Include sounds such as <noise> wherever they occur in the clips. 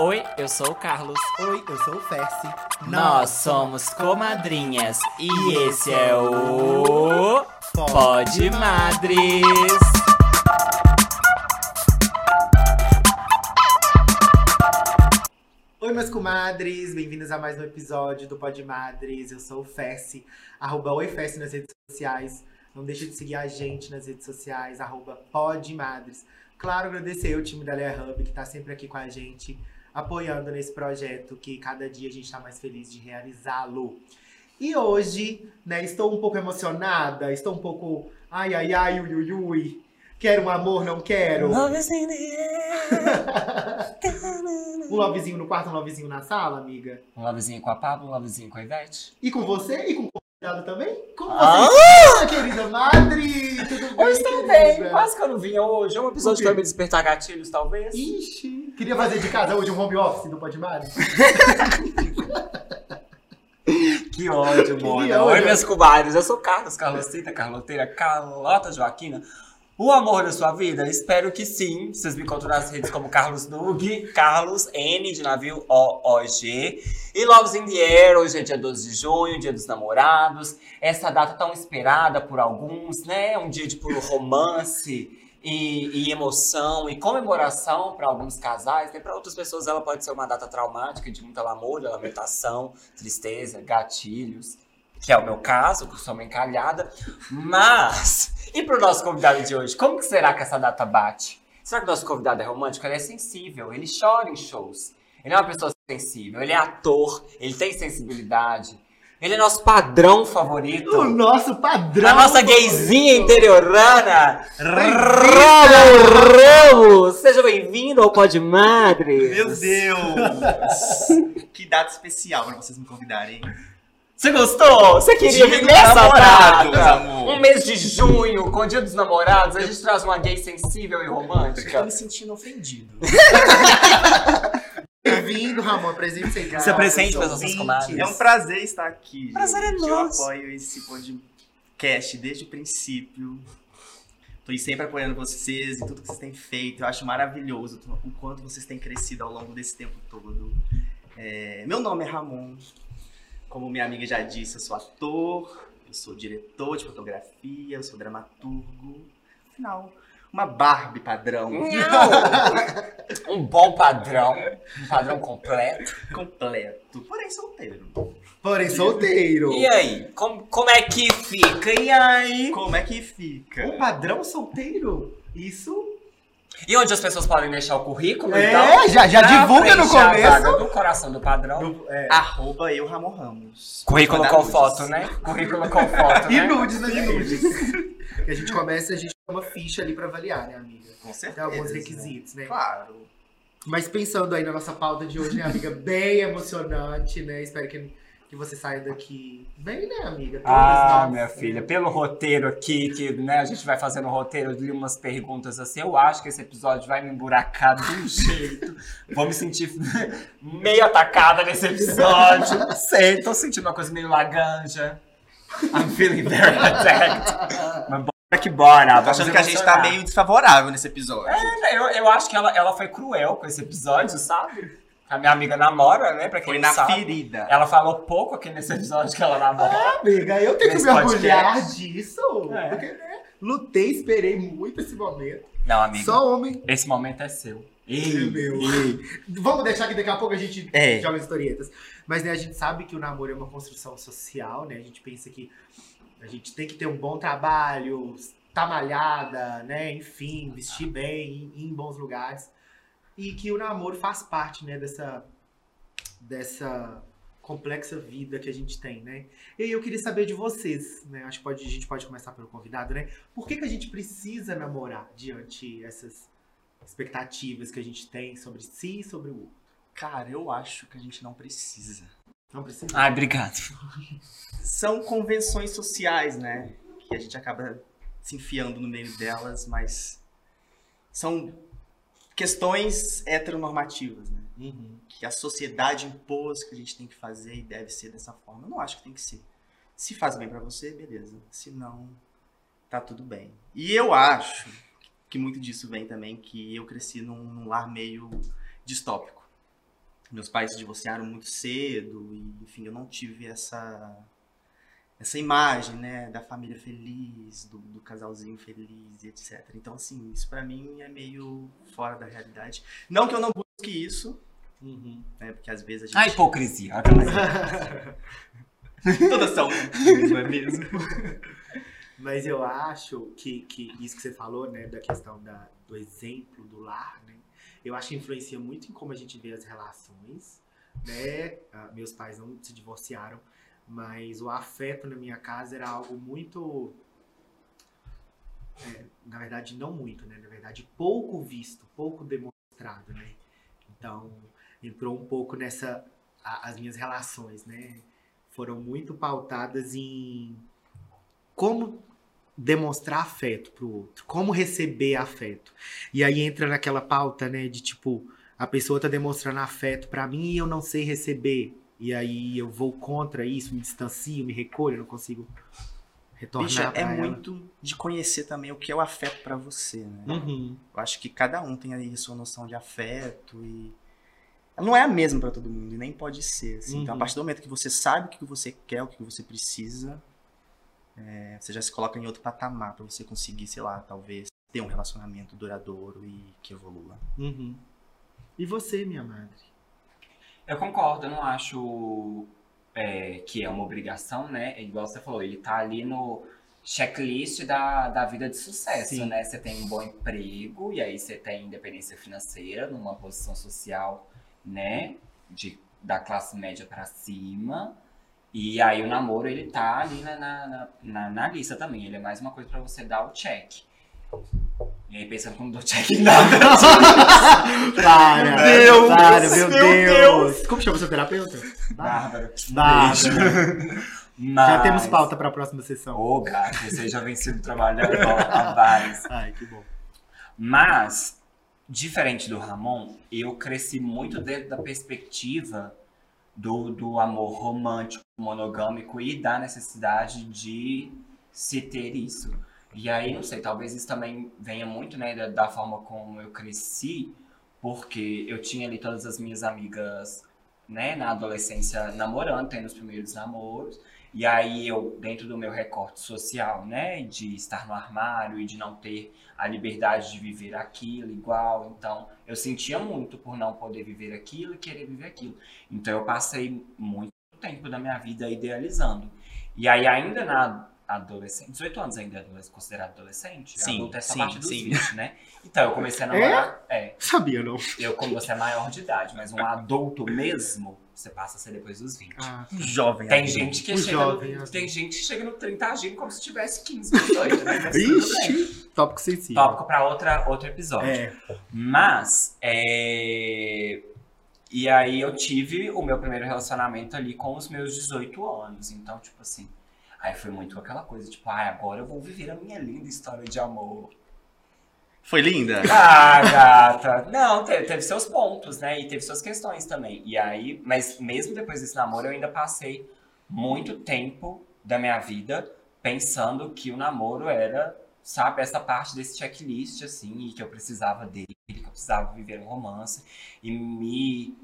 Oi, eu sou o Carlos. Oi, eu sou o Fessi. Nós somos comadrinhas e esse é o Pod Madres. Oi, meus comadres, bem-vindos a mais um episódio do Pod Madres. Eu sou o Fessi, arroba Oi Fessi nas redes sociais. Não deixe de seguir a gente nas redes sociais, arroba Pod Madres. Claro, agradecer o time da Leia Hub, que tá sempre aqui com a gente, apoiando nesse projeto, que cada dia a gente tá mais feliz de realizá-lo. E hoje, né, estou um pouco emocionada, estou um pouco ai, ai, ai, ui, ui, ui. Quero um amor, não quero. Love is in the air. <laughs> Um lovezinho no quarto, um lovezinho na sala, amiga. Um lovezinho com a Pablo, um lovezinho com a Ivete. E com você? E com também? Como Ah! você está, querida Madre? Tudo bem, Eu estou bem, quase que eu não vinha hoje. É um episódio que vai me despertar gatilhos, talvez. Ixi, queria fazer de casa hoje um home office do Pod Madre? <laughs> Que ódio, Mona. Oi, meus comadres. Eu sou Carlos, Carlosita, Carloteira, Carlota Joaquina. O amor da sua vida? Espero que sim. Vocês me encontram nas redes como Carlos Nug, Carlos N de navio OOG. E Loves in the Air, hoje é dia 12 de junho, dia dos namorados. Essa data tão esperada por alguns, né? Um dia de puro romance e, e emoção e comemoração para alguns casais. Né? Para outras pessoas ela pode ser uma data traumática, de muita lamúria, lamentação, tristeza, gatilhos. Que é o meu caso, que eu sou uma encalhada. Mas, e pro nosso convidado de hoje? Como que será que essa data bate? Será que o nosso convidado é romântico? Ele é sensível, ele chora em shows. Ele é uma pessoa sensível, ele é ator, ele tem sensibilidade. Ele é nosso padrão favorito. O nosso padrão. A nossa gayzinha interiorana! Ramo Ramos! Seja bem-vindo ao Pod Madre! Meu Deus! <laughs> que data especial pra vocês me convidarem. Você gostou? Você queria vir nessa data? Um mês de junho, com o dia dos namorados, a gente traz uma gay sensível e Tô romântica. me sentindo ofendido. <laughs> Bem-vindo, Ramon. Apresente-se. Se apresente aos pras nossas comadres. É um prazer estar aqui. Prazer é gente. nosso. Eu apoio esse podcast desde o princípio. Tô sempre apoiando vocês e tudo que vocês têm feito. Eu acho maravilhoso o quanto vocês têm crescido ao longo desse tempo todo. É, meu nome é Ramon. Como minha amiga já disse, eu sou ator, eu sou diretor de fotografia, eu sou dramaturgo. Afinal, uma Barbie padrão. <laughs> Um bom padrão, um padrão completo. completo, porém solteiro. Porém, solteiro. E aí, como, como é que fica? E aí? Como é que fica? Um padrão solteiro? Isso. E onde as pessoas podem deixar o currículo, É, então? já, já divulga no a começo. vaga do coração do padrão. Do- é. Arroba eu, Ramon Ramos. Currículo com nudes. foto, né? Currículo com foto, E né? nudes, né? E nudes. A gente começa, a gente tem uma ficha ali pra avaliar, né, amiga? Com Tem certeza. alguns requisitos, né? Claro. Mas pensando aí na nossa pauta de hoje, né, amiga? Bem emocionante, né? Espero que, que você saia daqui bem, né, amiga? Todas Ah, nós, minha né? filha, pelo roteiro aqui, que né, a gente vai fazendo o roteiro, eu li umas perguntas assim, eu acho que esse episódio vai me emburacar de um <laughs> jeito. Vou me sentir <laughs> meio atacada nesse episódio. Não sei, tô sentindo uma coisa meio laganja. I'm feeling very <laughs> attacked. Mas bora que bora. Tô achando que a gente tá meio desfavorável nesse episódio. Eu, eu acho que ela, ela foi cruel com esse episódio, sabe? A minha amiga namora, né? Pra quem Foi não na sabe. ferida. Ela falou pouco aqui nesse episódio que ela namora. Amiga, eu tenho que me orgulhar disso. É. Porque, né? Lutei, esperei muito esse momento. Não, amiga. Só homem. Esse momento é seu. Meu Deus. Vamos deixar que daqui a pouco a gente É. joga historietas. Mas né, a gente sabe que o namoro é uma construção social, né? A gente pensa que a gente tem que ter um bom trabalho, tá malhada, né? Enfim, vestir bem, ir em bons lugares. E que o namoro faz parte, né, dessa, dessa complexa vida que a gente tem, né? E aí eu queria saber de vocês, né? Acho que pode, a gente pode começar pelo convidado, né? Por que, que a gente precisa namorar diante essas expectativas que a gente tem sobre si e sobre o outro? Cara, eu acho que a gente não precisa. Não precisa. Ai, obrigado. <laughs> São convenções sociais, né? Que a gente acaba se enfiando no meio delas, mas são questões heteronormativas, né? Uhum. que a sociedade impôs que a gente tem que fazer e deve ser dessa forma. Eu não acho que tem que ser. Se faz bem pra você, beleza. Se não, tá tudo bem. E eu acho que muito disso vem também que eu cresci num, num lar meio distópico. Meus pais se divorciaram muito cedo e, enfim, eu não tive essa essa imagem, né, da família feliz, do, do casalzinho feliz, e etc. Então, assim, isso pra mim é meio fora da realidade. Não que eu não busque isso, Uhum. né, porque às vezes a gente... A hipocrisia. <laughs> Todas são, não é mesmo? Mas eu acho que, que isso que você falou, né, da questão da, do exemplo do lar, né, eu acho que influencia muito em como a gente vê as relações, né? Ah, meus pais não se divorciaram, mas o afeto na minha casa era algo muito. é, na verdade, não muito, né? Na verdade, pouco visto, pouco demonstrado, né? Então, entrou um pouco nessa. a- as minhas relações, né? Foram muito pautadas em como demonstrar afeto pro outro, como receber afeto. E aí entra naquela pauta, né, de tipo, a pessoa tá demonstrando afeto pra mim e eu não sei receber. E aí eu vou contra isso, me distancio, me recolho, não consigo retornar Bicha, é ela. muito de conhecer também o que é o afeto pra você, né? Uhum. Eu acho que cada um tem aí a sua noção de afeto e. Ela não é a mesma pra todo mundo e nem pode ser. assim. Então, a Uhum. partir do momento que você sabe o que você quer, o que você precisa, é, você já se coloca em outro patamar pra você conseguir, sei lá, talvez ter um relacionamento duradouro e que evolua. Uhum. E você, minha madre? Eu concordo, eu não acho é, que é uma obrigação, né? É igual você falou, ele tá ali no checklist da, da vida de sucesso, Sim. né? Você tem um bom emprego, e aí você tem independência financeira, numa posição social, né? De, da classe média pra cima. E aí o namoro, ele tá ali na, na, na, na- lista também. Ele é mais uma coisa pra você dar o check. E aí pensando como dou check nada. <laughs> Para! Deus! Para, meu, Meu Deus! Como chama seu terapeuta? Bárbara. Bárbara. Mas... Já temos pauta pra próxima sessão. Ô, gato, você já vem sendo trabalhando há vários. Ai, que bom. Mas, diferente do Ramon, eu cresci muito dentro da perspectiva do, do amor romântico, monogâmico e da necessidade de se ter isso. E aí, não sei, talvez isso também venha muito, né, da, da forma como eu cresci, porque eu tinha ali todas as minhas amigas, né, na adolescência namorando, tendo os primeiros namoros. E aí eu, dentro do meu recorte social, né, de estar no armário e de não ter a liberdade de viver aquilo igual, então eu sentia muito por não poder viver aquilo e querer viver aquilo. Então eu passei muito tempo da minha vida idealizando. E aí ainda na adolescente, 18 anos ainda é adolescente, considerado adolescente? Sim, Adulto é essa sim, parte dos sim. 20, né? Então eu comecei a namorar, é, Sabia, não? eu como você é maior de idade, mas um adulto mesmo, você passa a ser depois dos 20. Ah, Jovem. Tem adulto. gente que O chega jovem no, adulto. tem gente que chega no 30 agindo como se tivesse 15, 18, né? Mas. Ixi, tópico sensível. Tópico para outra outro episódio. É. Mas é... e aí eu tive o meu primeiro relacionamento ali com os meus 18 anos. Então, tipo assim, aí foi muito aquela coisa, tipo, ah, agora eu vou viver a minha linda história de amor. Foi linda? <laughs> Ah, gata. Não, teve, teve seus pontos, né? E teve suas questões também. E aí, mas mesmo depois desse namoro, eu ainda passei muito tempo da minha vida pensando que o namoro era, sabe, essa parte desse checklist, assim, e que eu precisava dele, que eu precisava viver um romance. E me,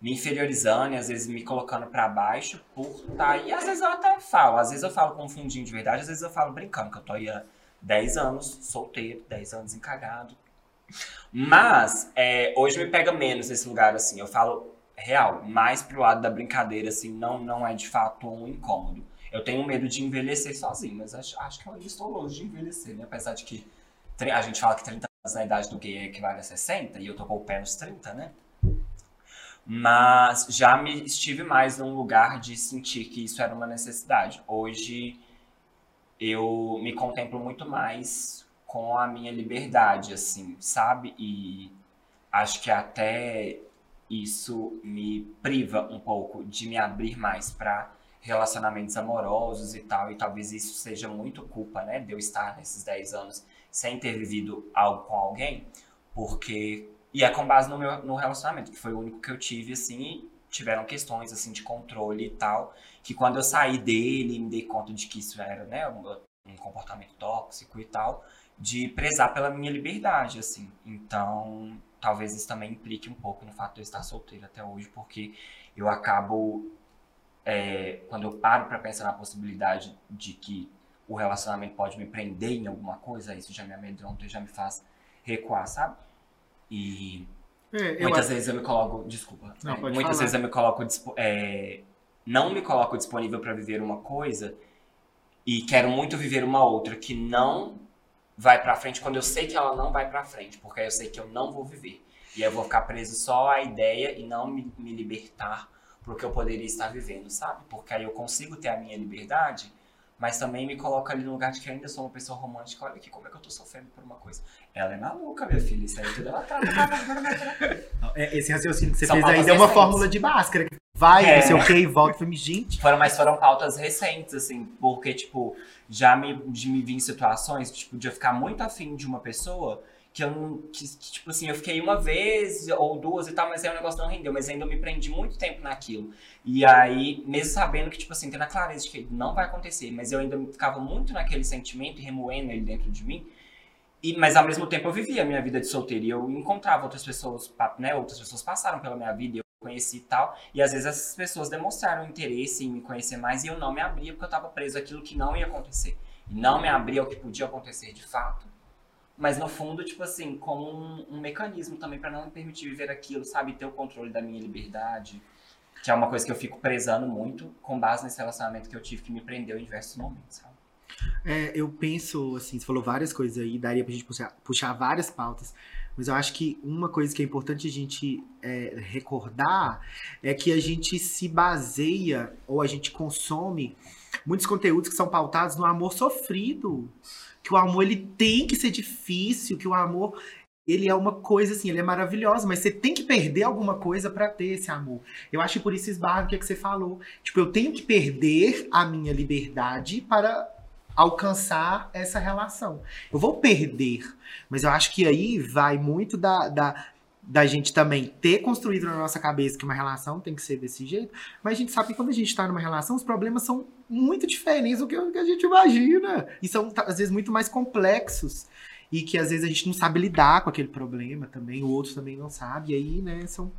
me inferiorizando e às vezes me colocando pra baixo por tá. E às vezes eu até falo, às vezes eu falo com fundinho de verdade, às vezes eu falo brincando, que eu tô aí há 10 anos solteiro, 10 anos encagado. Mas é, hoje me pega menos esse lugar, assim. Eu falo real, mais pro lado da brincadeira, assim, não, não é de fato um incômodo. Eu tenho medo de envelhecer sozinho, mas acho, acho que eu ainda estou longe de envelhecer, né? Apesar de que a gente fala que 30 anos na idade do gay equivale a 60, e eu tô com o pé nos 30, né? Mas já me estive mais num lugar de sentir que isso era uma necessidade. Hoje eu me contemplo muito mais com a minha liberdade, assim, sabe? E acho que até isso me priva um pouco de me abrir mais para relacionamentos amorosos e tal, e talvez isso seja muito culpa, né, de eu estar nesses 10 anos sem ter vivido algo com alguém, porque e é com base no meu no relacionamento, que foi o único que eu tive assim, tiveram questões assim de controle e tal, que quando eu saí dele, me dei conta de que isso era, né, um, um comportamento tóxico e tal, de prezar pela minha liberdade, assim. Então, talvez isso também implique um pouco no fato de eu estar solteiro até hoje, porque eu acabo, é, quando eu paro para pensar na possibilidade de que o relacionamento pode me prender em alguma coisa, isso já me amedronta e já me faz recuar, sabe? E É, muitas acho- vezes eu me coloco, desculpa, Não, é, muitas falar. vezes eu me coloco, é, não me coloco disponível para viver uma coisa e quero muito viver uma outra que não vai pra frente quando eu sei que ela não vai pra frente, porque aí eu sei que eu não vou viver. E aí eu vou ficar preso só à ideia e não me, me libertar pro que eu poderia estar vivendo, sabe? Porque aí eu consigo ter a minha liberdade, mas também me coloca ali no lugar de que ainda sou uma pessoa romântica. Olha aqui como é que eu tô sofrendo por uma coisa. Ela é maluca, minha filha. Isso aí tudo ela tá. é, esse raciocínio que você São fez aí deu uma fórmula de que Vai, É. não sei o que, volta. Falei, gente. Foram, mas foram pautas recentes, assim, porque, tipo, já me, de me vi em situações, tipo, de eu ficar muito afim de uma pessoa que eu não. Que, que, tipo assim, eu fiquei uma vez ou duas e tal, mas aí o negócio não rendeu, mas ainda eu me prendi muito tempo naquilo. E aí, mesmo sabendo que, tipo assim, tendo a clareza de que não vai acontecer, mas eu ainda ficava muito naquele sentimento e remoendo ele dentro de mim. E, mas ao mesmo tempo eu vivia a minha vida de solteiro e eu encontrava outras pessoas, né? Outras pessoas passaram pela minha vida e eu conheci e tal. E às vezes essas pessoas demonstraram interesse em me conhecer mais e eu não me abria porque eu tava preso àquilo que não ia acontecer. E não me abria ao que podia acontecer de fato. Mas no fundo, tipo assim, como um, um mecanismo também pra não me permitir viver aquilo, sabe? Ter o controle da minha liberdade. Que é uma coisa que eu fico prezando muito com base nesse relacionamento que eu tive que me prendeu em diversos momentos, sabe? É, eu penso, assim, você falou várias coisas aí, daria pra gente puxar, puxar várias pautas, mas eu acho que uma coisa que é importante a gente é, recordar é que a gente se baseia, ou a gente consome, muitos conteúdos que são pautados no amor sofrido. Que o amor, ele tem que ser difícil, que o amor, ele é uma coisa, assim, ele é maravilhoso, mas você tem que perder alguma coisa pra ter esse amor. Eu acho que por isso esbarra o que, é que você falou. Tipo, eu tenho que perder a minha liberdade para alcançar essa relação. Eu vou perder, mas eu acho que aí vai muito da, da, da gente também ter construído na nossa cabeça que uma relação tem que ser desse jeito, mas a gente sabe que quando a gente está numa relação, os problemas são muito diferentes do que, o que a gente imagina. E são, tá, às vezes, muito mais complexos. E que às vezes a gente não sabe lidar com aquele problema também, o outro também não sabe. E aí, né, são,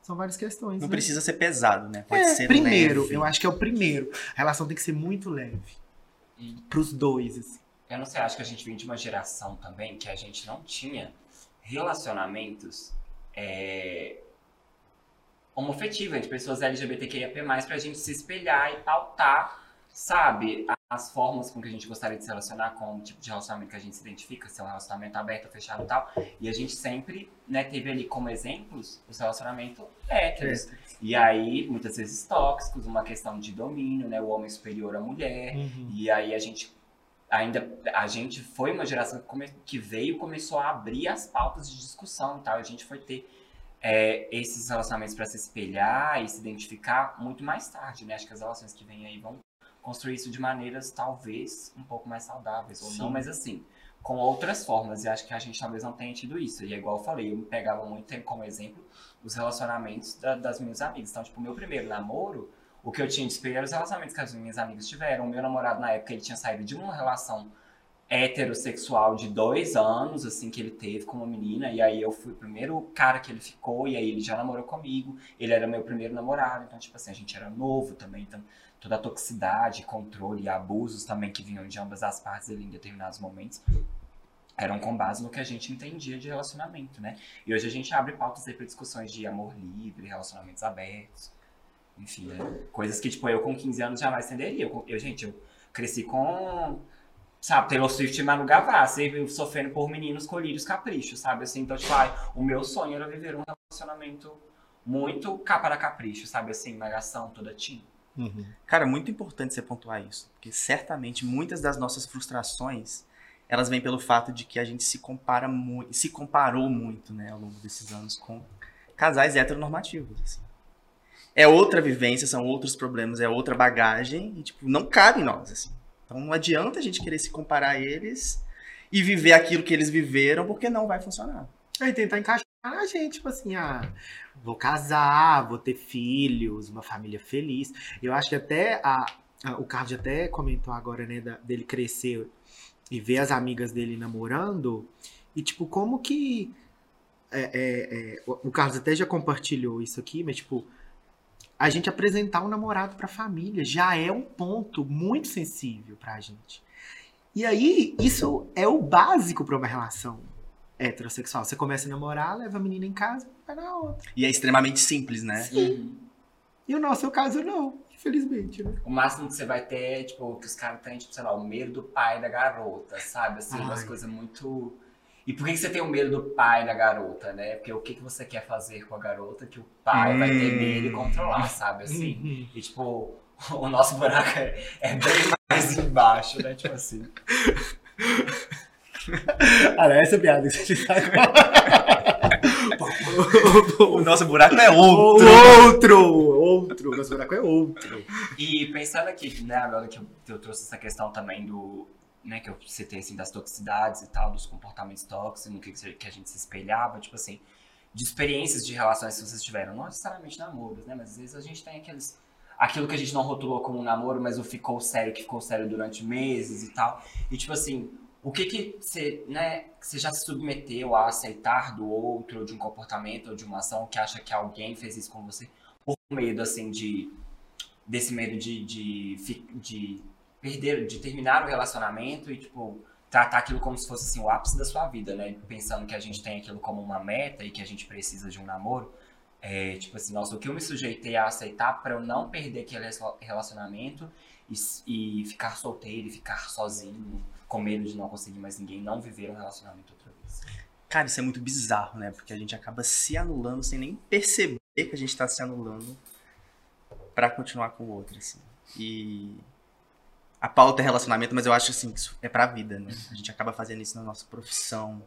são várias questões. Não né? precisa ser pesado, né? Pode É, ser primeiro, leve. eu acho que é o primeiro. A relação tem que ser muito leve. E Pros dois, assim. Eu não sei, acho que a gente vem de uma geração também que a gente não tinha relacionamentos é, homofetivos entre pessoas LGBTQIAP+, pra gente se espelhar e pautar, sabe, as formas com que a gente gostaria de se relacionar, com o tipo de relacionamento que a gente se identifica, se é um relacionamento aberto, fechado e tal. E a gente sempre, né, teve ali como exemplos os relacionamentos héteros. E aí, muitas vezes tóxicos, uma questão de domínio, né, o homem superior à mulher. Uhum. E aí a gente ainda a gente foi uma geração que, come- que veio começou a abrir as pautas de discussão e tal. A gente foi ter é, esses relacionamentos para se espelhar e se identificar muito mais tarde, né? Acho que as relações que vêm aí vão construir isso de maneiras talvez um pouco mais saudáveis ou não, Sim. mas assim, com outras formas. E acho que a gente talvez não tenha tido isso. E é igual eu falei, eu me pegava muito tempo como exemplo os relacionamentos da- das minhas amigas. Então, tipo, meu primeiro namoro, o que eu tinha de espelho eram os relacionamentos que as minhas amigas tiveram. O meu namorado, na época, ele tinha saído de uma relação heterossexual de dois anos, assim, que ele teve com uma menina. E aí eu fui o primeiro cara que ele ficou, e aí ele já namorou comigo. Ele era meu primeiro namorado, então, tipo assim, a gente era novo também, então toda a toxicidade, controle e abusos também que vinham de ambas as partes ali em determinados momentos eram com base no que a gente entendia de relacionamento, né? E hoje a gente abre pautas aí para discussões de amor livre, relacionamentos abertos, enfim, né? coisas que, tipo, eu com 15 anos jamais entenderia. Eu, eu, gente, eu cresci com, sabe, Taylor Swift e Manu Gavassi, sofrendo por meninos colírios caprichos, sabe? Assim, então, tipo, ai, o meu sonho era viver um relacionamento muito capa da capricho, sabe? Assim, malhação toda teen. Cara, muito importante você pontuar isso, porque certamente muitas das nossas frustrações elas vêm pelo fato de que a gente se compara muito, se comparou muito, né, ao longo desses anos com casais heteronormativos. assim. É outra vivência, são outros problemas, é outra bagagem e tipo não cabe em nós assim. Então não adianta a gente querer se comparar a eles e viver aquilo que eles viveram, porque não vai funcionar. Aí tentar encaixar a gente, tipo assim, ah, vou casar, vou ter filhos, uma família feliz. Eu acho que até a, a- o Carlos até comentou agora, né, da- dele crescer e ver as amigas dele namorando. E, tipo, como que é, é, é, o Carlos até já compartilhou isso aqui, mas tipo, a gente apresentar um namorado pra família já é um ponto muito sensível pra gente. E aí, isso é o básico pra uma relação heterossexual. Você começa a namorar, leva a menina em casa, vai na outra. E é extremamente simples, né? Uhum. E o nosso caso não, infelizmente, né? O máximo que você vai ter é, tipo, que os caras têm, tipo, sei lá, o medo do pai da garota, sabe? Assim, umas Ai. coisas muito. E por que você tem o medo do pai da garota, né? Porque o que, que você quer fazer com a garota que o pai vai ter Hum. medo e controlar, sabe? Assim. Uhum. E, tipo, <laughs> o nosso buraco é, é bem mais embaixo, né? Tipo assim. <laughs> Olha, essa piada que você tá <laughs> O nosso buraco é outro. outro. outro! Outro! Nosso buraco é outro. E pensando aqui, né, agora que eu, que eu trouxe essa questão também do. Né, que eu citei assim, das toxicidades e tal, dos comportamentos tóxicos, no que, que a gente se espelhava, tipo assim, de experiências de relações que vocês tiveram, não necessariamente namoros, né? Mas às vezes a gente tem aqueles. Aquilo que a gente não rotulou como um namoro, mas o ficou sério, que ficou sério durante meses e tal. E tipo assim, o que que você, né, você já se submeteu a aceitar do outro, ou de um comportamento, ou de uma ação que acha que alguém fez isso com você, por medo, assim, de. desse medo de, de, fi- de perder, de terminar o relacionamento e, tipo, tratar aquilo como se fosse, assim, o ápice da sua vida, né? Pensando que a gente tem aquilo como uma meta e que a gente precisa de um namoro. É, tipo assim, nossa, o que eu me sujeitei a aceitar para eu não perder aquele rela- relacionamento e, e ficar solteiro e ficar sozinho, com medo de não conseguir mais ninguém, não viver um relacionamento outra vez. Cara, isso é muito bizarro, né? Porque a gente acaba se anulando sem nem perceber que a gente tá se anulando pra continuar com o outro, assim. E a pauta é relacionamento, mas eu acho assim, que isso é pra vida, né? A gente acaba fazendo isso na nossa profissão,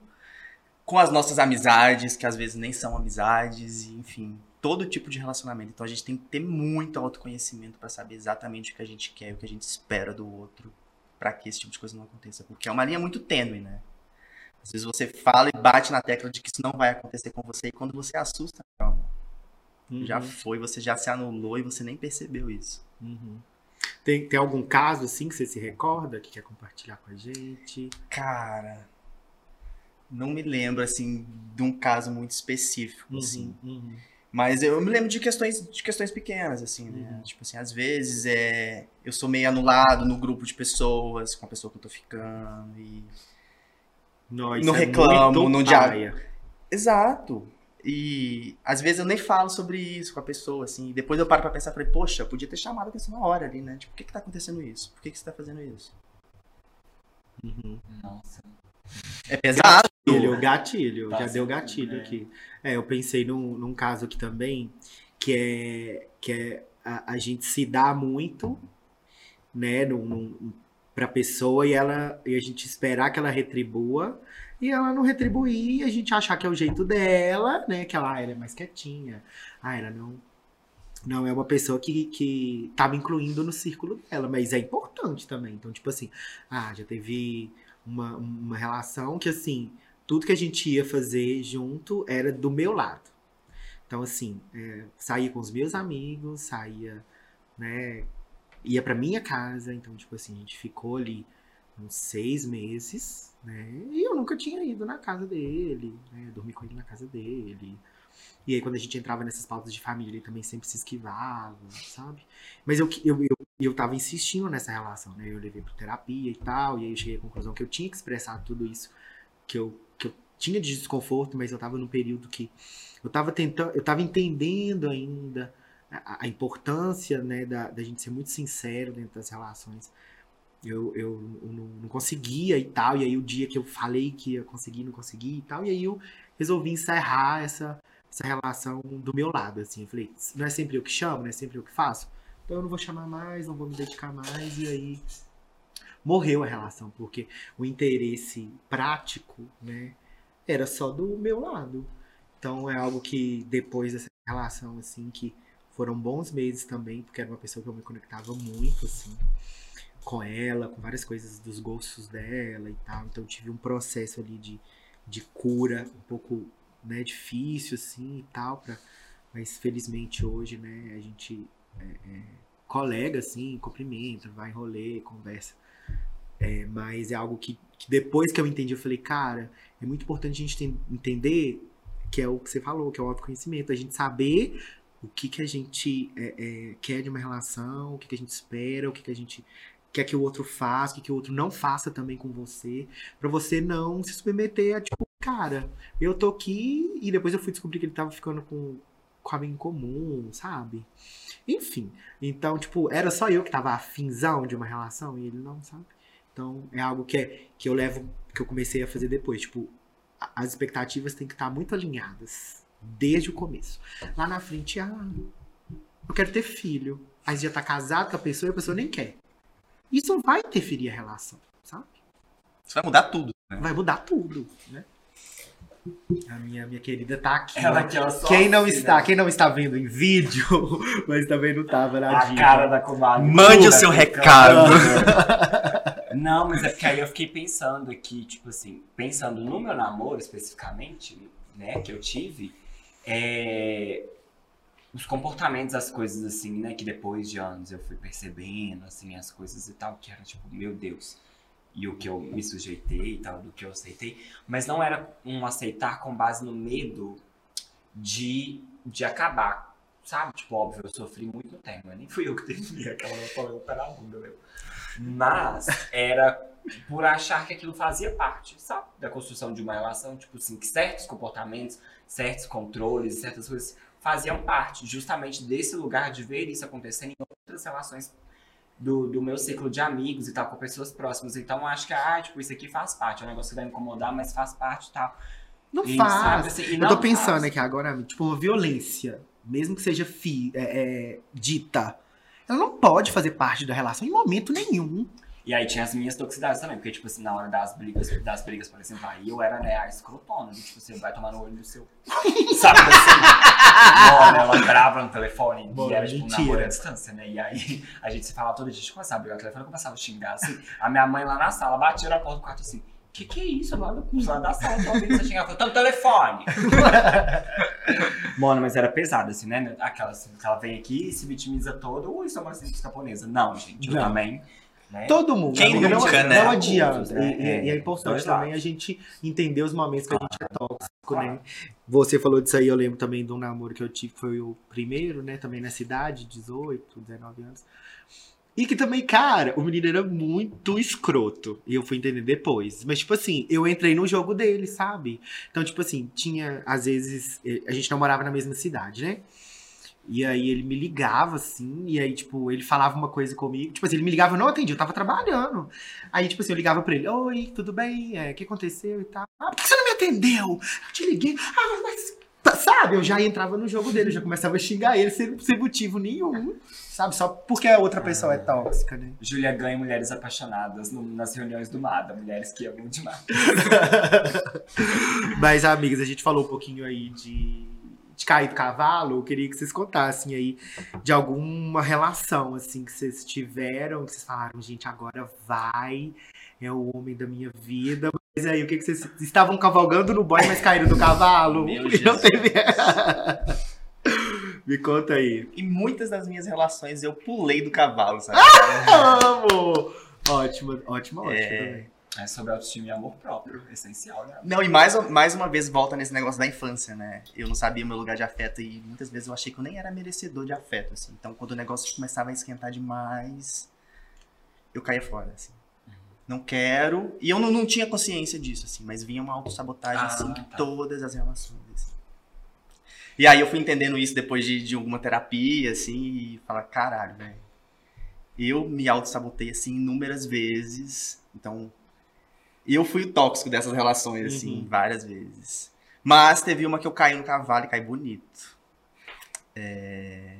com as nossas amizades, que às vezes nem são amizades, e, enfim, todo tipo de relacionamento. Então a gente tem que ter muito autoconhecimento pra saber exatamente o que a gente quer, o que a gente espera do outro, pra que esse tipo de coisa não aconteça, porque é uma linha muito tênue, né? Às vezes você fala e bate na tecla de que isso não vai acontecer com você, e quando você assusta, calma, já foi, você já se anulou e você nem percebeu isso. Uhum. Tem, tem algum caso assim que você se recorda que quer compartilhar com a gente? Cara, não me lembro, assim, de um caso muito específico, assim. uhum. Mas eu me lembro de questões, de questões pequenas, assim, né? Uhum. Tipo assim, às vezes é, eu sou meio anulado no grupo de pessoas, com a pessoa que eu tô ficando, e... Não, é reclamo, não dia- paia. Exato. E às vezes eu nem falo sobre isso com a pessoa, assim. E depois eu paro pra pensar e falei, poxa, eu podia ter chamado a atenção na hora ali, né? Tipo, por que que tá acontecendo isso? Por que que você tá fazendo isso? Uhum. Nossa. É pesado. Gatilho, gatilho, já Nossa, deu gatilho é. aqui. É, eu pensei num, num caso aqui também, que é, que é a, a gente se dá muito, né, num, num, pra pessoa e, ela, e a gente esperar que ela retribua, e ela não retribuir, a gente achar que é o jeito dela, né, que ela, ah, ela é mais quietinha, ah, ela não... Não é uma pessoa que, que tá me incluindo no círculo dela, mas é importante também. Então, tipo assim, ah, já teve uma, uma relação que, assim, tudo que a gente ia fazer junto era do meu lado. Então, assim, é, saía com os meus amigos, saía, né, ia pra minha casa. Então, tipo assim, a gente ficou ali uns seis meses, né, e eu nunca tinha ido na casa dele, né, dormi com ele na casa dele. E aí, quando a gente entrava nessas pautas de família, ele também sempre se esquivava, sabe? Mas eu, eu, eu, eu tava insistindo nessa relação, né? Eu levei pra terapia e tal, e aí eu cheguei à conclusão que eu tinha que expressar tudo isso que eu, que eu tinha de desconforto, mas eu tava num período que eu tava tentando, eu tava entendendo ainda a, a importância, né, da, da gente ser muito sincero dentro das relações. Eu, eu, eu não, não conseguia e tal, e aí o dia que eu falei que ia conseguir, não consegui e tal, e aí eu resolvi encerrar essa, essa relação do meu lado, assim. Eu falei, não é sempre eu que chamo, não é sempre eu que faço, então eu não vou chamar mais, não vou me dedicar mais, e aí morreu a relação, porque o interesse prático, né, era só do meu lado. Então é algo que depois dessa relação, assim, que foram bons meses também, porque era uma pessoa que eu me conectava muito, assim, com ela, com várias coisas dos gostos dela e tal. Então tive um processo ali de, de cura um pouco, né, difícil, assim, e tal, pra, mas felizmente hoje, né, a gente é, é colega, assim, cumprimenta, vai em rolê, conversa. É, mas é algo que, que depois que eu entendi, eu falei, cara, é muito importante a gente ten- entender que é o que você falou, que é o autoconhecimento. A gente saber o que, que a gente é, é, quer de uma relação, o que, que a gente espera, o que, que a gente quer que o outro faça, que, que o outro não faça também com você, pra você não se submeter a, tipo, cara, eu tô aqui e depois eu fui descobrir que ele tava ficando com, com a em comum, sabe? Enfim, então, tipo, era só eu que tava afinzão de uma relação e ele não, sabe? Então, é algo que, é, que eu levo, que eu comecei a fazer depois, tipo, as expectativas têm que estar muito alinhadas, desde o começo. Lá na frente, ah, eu quero ter filho. Aí você já tá casado com a pessoa e a pessoa nem quer. Isso vai interferir a relação, sabe? Isso vai mudar tudo. né? Vai mudar tudo, né? A minha, minha querida tá aqui. Ela que ela só Quem não assim, está, né? quem não está vendo em vídeo, <laughs> mas também não tava na A dica. cara da comadre. Mande o seu fica- recado. <laughs> Não, mas é porque aí eu fiquei pensando aqui, tipo assim, pensando no meu namoro especificamente, né, que eu tive, é, os comportamentos, as coisas assim, né, que depois de anos eu fui percebendo, assim, as coisas e tal, que era tipo, meu Deus, e o que eu me sujeitei e tal, do que eu aceitei, mas não era um aceitar com base no medo de, de acabar, sabe? Tipo, óbvio, eu sofri muito no término, nem fui eu que teve aquela falando pela bunda, meu. Mas era por achar que aquilo fazia parte, sabe? Da construção de uma relação, tipo assim, que certos comportamentos, certos controles, certas coisas faziam parte justamente desse lugar de ver isso acontecendo em outras relações do, do meu ciclo de amigos e tal, com pessoas próximas. Então, acho que, ah, tipo, isso aqui faz parte. É um negócio que vai me incomodar, mas faz parte e tal. Não E, faz. sabe, assim, e eu não tô pensando faz. aqui agora, tipo, violência, mesmo que seja fi, é, é, dita, ela não pode fazer parte da relação em momento nenhum. E aí tinha as minhas toxicidades também, porque, tipo assim, na hora das brigas, das brigas, por exemplo, aí eu era, né, a escrotona, tipo, você vai tomar no olho do seu. Sabe assim? Mano, ela grava no telefone Mano, e era, tipo, um namoro à distância, né? E aí a gente se falava todo dia, a gente começava a brigar no telefone, eu começava a xingar, assim. A minha mãe lá na sala batia na porta do quarto assim. Que que é isso? Lá, do, lá da sala, tô ouvindo você xingar. Eu falei, tá no telefone. Mano, mas era pesado, assim, né? Aquela, assim, que ela vem aqui e se vitimiza toda. Ui, sou uma japonesa. Não, gente, eu Não. também. Né? Todo mundo. Quem amiga, não, nunca, né? não adianta. Muitos, né? E, e- e é É, importante também lados. a gente entender os momentos que a gente é tóxico, Claro. né? Você falou disso aí, eu lembro também de um namoro que eu tive, que foi o primeiro, né? Também na cidade, 18, 19 anos. E que também, cara, o menino era muito escroto. E eu fui entender depois. Mas, tipo assim, eu entrei no jogo dele, sabe? Então, tipo assim, tinha, às vezes, eh, a gente não morava na mesma cidade, né? E aí ele me ligava, assim, e aí, tipo, ele falava uma coisa comigo. Tipo assim, ele me ligava, eu não atendi, eu tava trabalhando. Aí, tipo assim, eu ligava pra ele, oi, tudo bem? É, O que aconteceu e tal? Ah, por que você não me atendeu? Eu te liguei. Ah, mas. tá- Sabe, eu já entrava no jogo dele, eu já começava a xingar ele sem, sem motivo nenhum. Sabe, só porque a outra pessoa é tóxica, né? Júlia ganha mulheres apaixonadas no- nas reuniões do MADA, mulheres que amam demais. <laughs> Mas, amigas, a gente falou um pouquinho aí de, de cair do cavalo. Eu queria que vocês contassem aí de alguma relação, assim, que vocês tiveram, que vocês falaram, gente, agora vai, é o homem da minha vida. Mas aí, o que, que vocês estavam cavalgando no boy, mas caíram do cavalo? Meu <laughs> Jesus. teve- <laughs> Me conta aí. E muitas das minhas relações eu pulei do cavalo, sabe? <laughs> Amo! Ótima, ótima, ótima É. também. É sobre autoestima e amor próprio, essencial, né? Não, e mais, mais uma vez volta nesse negócio da infância, né? Eu não sabia o meu lugar de afeto e muitas vezes eu achei que eu nem era merecedor de afeto, assim. Então, quando o negócio começava a esquentar demais, eu caía fora, assim. Não quero. E eu não, não tinha consciência disso, assim, mas vinha uma autossabotagem, Ah, assim, tá. todas as relações, assim. E aí eu fui entendendo isso depois de, de alguma terapia, assim, e falar, caralho, velho. Eu me autossabotei, assim, inúmeras vezes. Então, eu fui o tóxico dessas relações, assim, Uhum. várias vezes. Mas teve uma que eu caí no cavalo e caí bonito. É,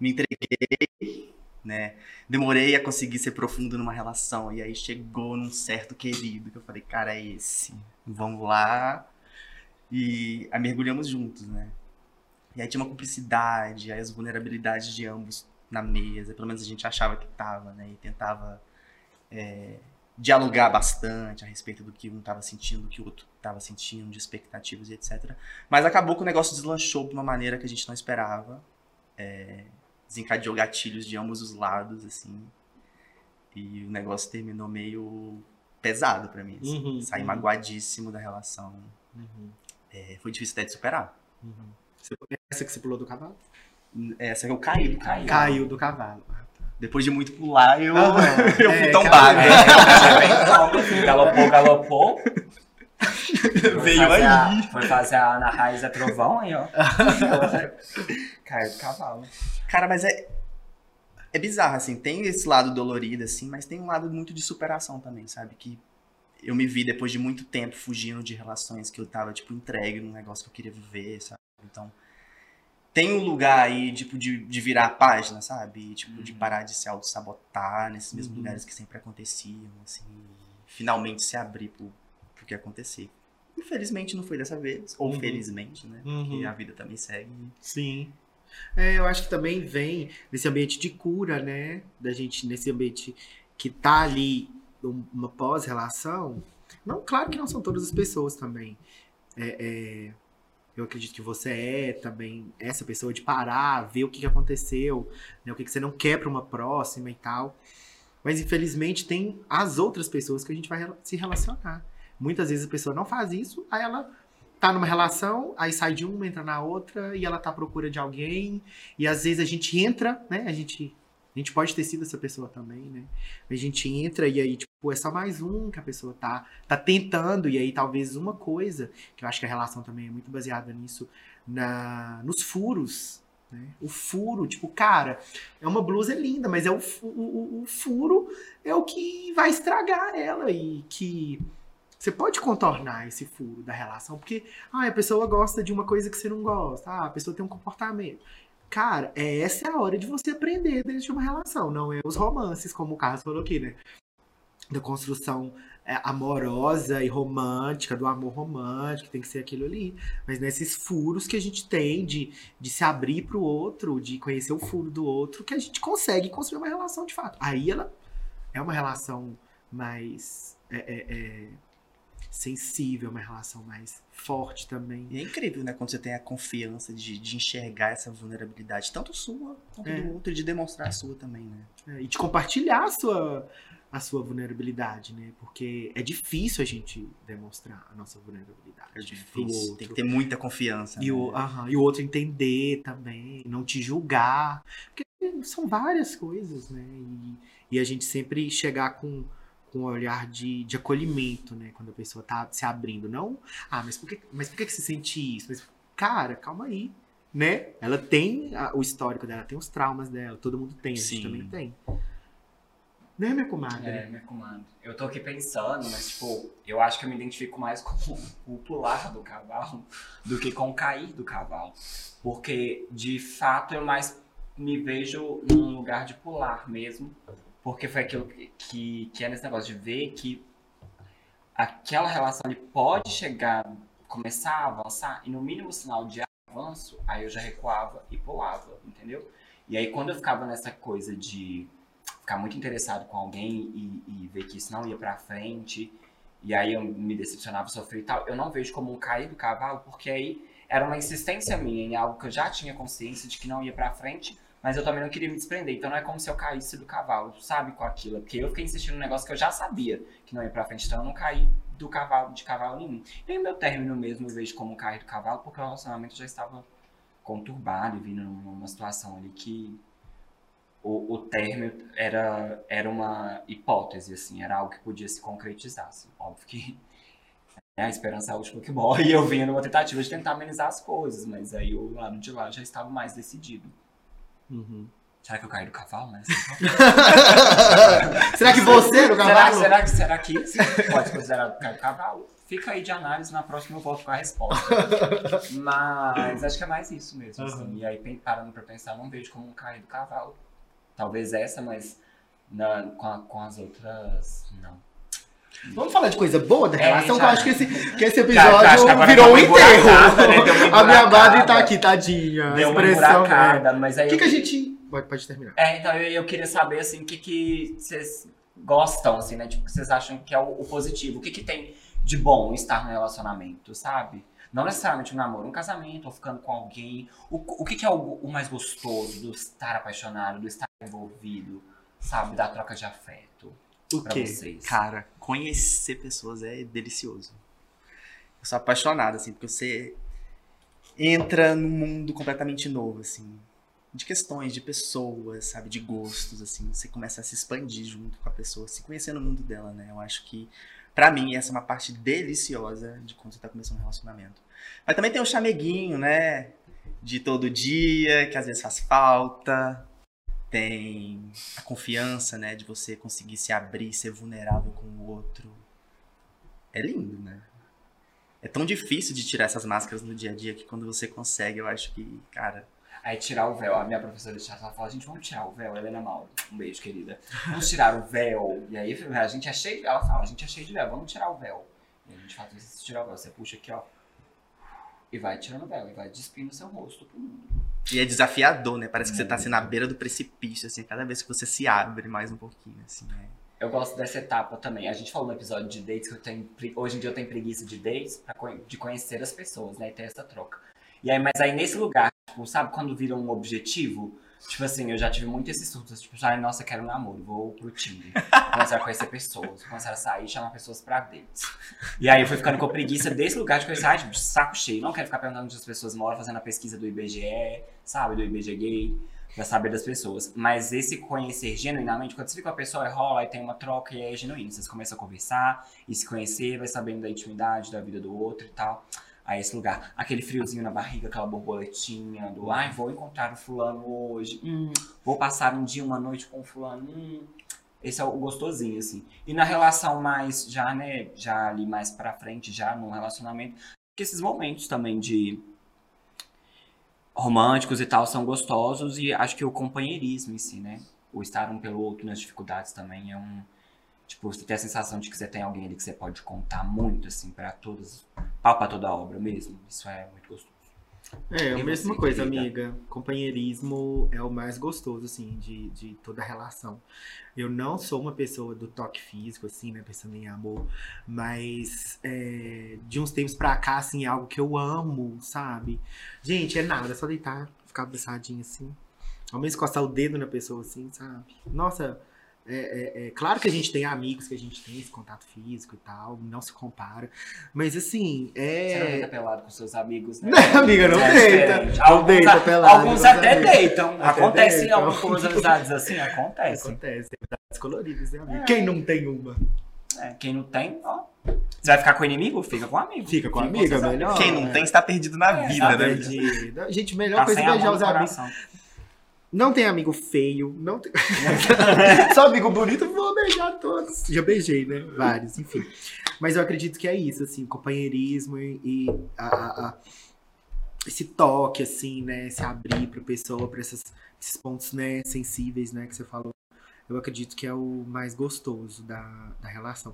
Me entreguei, né? Demorei a conseguir ser profundo numa relação. E aí chegou num certo querido que eu falei, cara, é esse. Vamos lá. E aí mergulhamos juntos, né? E aí tinha uma cumplicidade, aí as vulnerabilidades de ambos na mesa. Pelo menos a gente achava que tava, né? E tentava é, dialogar bastante a respeito do que um tava sentindo, do que o outro tava sentindo, de expectativas e etc. Mas acabou que o negócio deslanchou de uma maneira que a gente não esperava. É, desencadeou gatilhos de ambos os lados, assim. E o negócio terminou meio pesado pra mim. assim. Uhum, Saí uhum. magoadíssimo da relação. Uhum. é, foi difícil até de superar. Você- Essa que você pulou do cavalo? Essa que eu caí. Caiu. Caiu do cavalo. Depois de muito pular, eu, Aham. <laughs> eu É, fui tombado. É, galopou, galopou. <laughs> Foi Veio aí. a- foi fazer a Ana Raiz a Trovão aí, ó. <laughs> Caiu do cavalo. Cara, mas é. É bizarro, assim. Tem esse lado dolorido, assim, mas tem um lado muito de superação também, sabe? Que eu me vi depois de muito tempo fugindo de relações que eu tava, tipo, entregue num negócio que eu queria viver, sabe? Então. Tem um lugar aí, tipo, de, de virar a página, sabe? E, tipo, de Uhum. parar de se auto-sabotar nesses mesmos Uhum. lugares que sempre aconteciam, assim. Finalmente se abrir pro, pro que acontecer. Infelizmente não foi dessa vez, ou Uhum. felizmente, né? Uhum. Porque a vida também segue. Sim. É, eu acho que também vem nesse ambiente de cura, né? Da gente, nesse ambiente que tá ali, um- uma pós-relação. Não, claro que não são todas as pessoas também. É, é, eu acredito que você é também essa pessoa de parar, ver o que que aconteceu, né? o que, que você não quer para uma próxima e tal. Mas infelizmente tem as outras pessoas que a gente vai se relacionar. Muitas vezes a pessoa não faz isso, aí ela tá numa relação, aí sai de uma, entra na outra, e ela tá à procura de alguém, e às vezes a gente entra, né? A gente, a gente pode ter sido essa pessoa também, né? A gente entra e aí, tipo, é só mais um que a pessoa tá, tá tentando, e aí talvez uma coisa, que eu acho que a relação também é muito baseada nisso, na, nos furos. Né? O furo, tipo, cara, é uma blusa linda, mas é o, o- o furo é o que vai estragar ela e que você pode contornar esse furo da relação, porque ah, a pessoa gosta de uma coisa que você não gosta, ah, a pessoa tem um comportamento. Cara, essa é a hora de você aprender dentro de uma relação, não é os romances, como o Carlos falou aqui, né? Da construção é, amorosa e romântica, do amor romântico, tem que ser aquilo ali. Mas nesses furos que a gente tem de, de se abrir pro outro, de conhecer o furo do outro, que a gente consegue construir uma relação de fato. Aí ela é uma relação mais é, é, é, sensível, uma relação mais forte também. E é incrível, né? Quando você tem a confiança de, de enxergar essa vulnerabilidade, tanto sua quanto É. do outro, e de demonstrar a sua também, né? É, e de compartilhar a sua, a sua vulnerabilidade, né? Porque é difícil a gente demonstrar a nossa vulnerabilidade. É né, difícil. pro Tem outro. que ter muita confiança. E né? o, aham, e o outro entender também, não te julgar. Porque são várias coisas, né? E, e a gente sempre chegar com, com um olhar de, de acolhimento, né? Quando a pessoa tá se abrindo. Não, ah, mas por que, mas por que, que você sente isso? Mas, cara, calma aí. Né? Ela tem a- o histórico dela, tem os traumas dela, todo mundo tem, a gente Sim. também tem. Né, minha comadre? É, minha comadre. Eu tô aqui pensando, mas, tipo, eu acho que eu me identifico mais com <laughs> o pular do cavalo do que com o cair do cavalo. Porque, de fato, eu mais me vejo num lugar de pular mesmo. Porque foi aquilo que, que, é nesse negócio de ver que aquela relação ali pode chegar, começar a avançar, e no mínimo sinal de avanço, aí eu já recuava e pulava, entendeu? E aí, quando eu ficava nessa coisa de ficar muito interessado com alguém e, e ver que isso não ia pra frente, e aí eu me decepcionava, sofria e tal, eu não vejo como um cair do cavalo, porque aí era uma insistência minha em algo que eu já tinha consciência de que não ia pra frente, mas eu também não queria me desprender. Então não é como se eu caísse do cavalo, sabe, com aquilo. Porque eu fiquei insistindo num negócio que eu já sabia que não ia pra frente, então eu não caí do cavalo, de cavalo nenhum. E meu término mesmo eu vejo como cair do cavalo, porque o relacionamento já estava conturbado e vindo numa situação ali que o, o término era, era uma hipótese, assim, era algo que podia se concretizar. Assim. Óbvio que né, <laughs> a esperança é a última que morre, e eu vinha numa tentativa de tentar amenizar as coisas, mas aí o lado de lá já estava mais decidido. Uhum. Será que eu caí do cavalo, né? <laughs> Será que você no será, cavalo? será, que, será que isso pode considerar cair do cavalo? Fica aí de análise, na próxima eu volto com a resposta. Mas acho que é mais isso mesmo. assim. Uhum. E aí, parando pra pensar, não vejo como um cair do cavalo. Talvez essa, mas na- com, a- com as outras, não. Vamos falar de coisa boa da É, relação, já- que eu acho que esse, que esse episódio que virou um enterro. né? A minha madre tá aqui, tadinha. Deu uma buracada, né? mas aí O que, eu que a gente. Pode, pode terminar. É, então eu, eu queria saber, assim, o que, que vocês gostam, assim, né? Tipo, o que vocês acham que é o, o positivo. O que, que tem de bom estar no relacionamento, sabe? Não necessariamente um namoro, um casamento, ou ficando com alguém. O, o que, que é o, o mais gostoso do estar apaixonado, do estar envolvido, sabe? Da troca de afeto O pra quê? vocês. Cara, conhecer pessoas é delicioso. Eu sou apaixonado, assim, porque você entra num mundo completamente novo, assim. De questões, de pessoas, sabe? De gostos, assim. Você começa a se expandir junto com a pessoa, se conhecendo o mundo dela, né? Eu acho que, pra mim, essa é uma parte deliciosa de quando você tá começando um relacionamento. Mas também tem o chameguinho, né? De todo dia, que às vezes faz falta. Tem a confiança, né? De você conseguir se abrir, ser vulnerável com o outro. É lindo, né? É tão difícil de tirar essas máscaras no dia a dia que quando você consegue, eu acho que, cara. Aí tirar o véu. A minha professora de teatro fala, gente, vamos tirar o véu. Helena Mauro, um beijo, querida. Vamos tirar o véu. E aí a gente é cheio, ela fala, a gente é cheio de véu, vamos tirar o véu. E a gente faz isso, tirar o véu. Você puxa aqui, ó. E vai tirando o véu, e vai despindo o seu rosto pro mundo. E é desafiador, né? Parece que você tá assim na beira do precipício, assim, cada vez que você se abre mais um pouquinho, assim, né? Eu gosto dessa etapa também. A gente falou no episódio de dates que eu tenho. Hoje em dia eu tenho preguiça de dates pra, de conhecer as pessoas, né? E ter essa troca. E aí, mas aí nesse lugar, tipo, sabe quando vira um objetivo? Tipo assim, eu já tive muito esses surtos, tipo, ai, nossa, quero um namoro, vou pro Tinder. <laughs> Começar a conhecer pessoas, começar a sair e chamar pessoas pra dates. E aí eu fui ficando com preguiça desse lugar de conhecer, ai, tipo, saco cheio. Não quero ficar perguntando onde as pessoas moram, fazendo a pesquisa do IBGE, sabe, do IBGE gay pra saber das pessoas. Mas esse conhecer genuinamente, quando você fica com a pessoa, rola e tem uma troca e é genuíno. Vocês começam a conversar e se conhecer, vai sabendo da intimidade, da vida do outro e tal. Aí esse lugar, aquele friozinho na barriga, aquela borboletinha do ai, vou encontrar o fulano hoje, hum, vou passar um dia, uma noite com o fulano, hum. Esse é o gostosinho, assim. E na relação mais, já, né, já ali mais pra frente, já num relacionamento, que esses momentos também de românticos e tal são gostosos e acho que o companheirismo em si, né? O estar um pelo outro nas dificuldades também é um. Tipo, você tem a sensação de que você tem alguém ali que você pode contar muito, assim, pra todos. Pau pra toda a obra mesmo. Isso é muito gostoso. É, a mesma coisa, querida? amiga. Companheirismo é o mais gostoso, assim, de, de toda relação. Eu não sou uma pessoa do toque físico, assim, né, pensando em amor, mas é, de uns tempos pra cá, assim, é algo que eu amo, sabe? Gente, é nada, é só deitar, ficar abraçadinho, assim. Ao menos encostar o dedo na pessoa, assim, sabe? Nossa, é, é- é claro que a gente tem amigos, que a gente tem esse contato físico e tal, não se compara. Mas, assim, é... Você não deita pelado com seus amigos, né? <laughs> Não, amiga, não É deita. Alguns, deita a- pelado alguns os até amigos. deitam. Até Acontece em deitam. algumas amizades assim, acontece. Acontece, tem verdades coloridas, né, amigo? É. Quem não tem uma? É, quem não tem, ó. Você vai ficar com o inimigo? Fica com o amigo. Fica com a amiga, seus melhor. Quem não tem está perdido na É, vida, tá né? Perdida. Gente, melhor Tá coisa é beijar os amigos. Não tem amigo feio, não tem... <laughs> <laughs> Só amigo bonito, vou beijar todos. Já beijei, né? Vários, enfim. Mas eu acredito que é isso, assim, companheirismo e, e a- a- a- esse toque, assim, né? Se abrir pra pessoa, pra essas- esses pontos, né, sensíveis, né, que você falou. Eu acredito que é o mais gostoso da, da relação.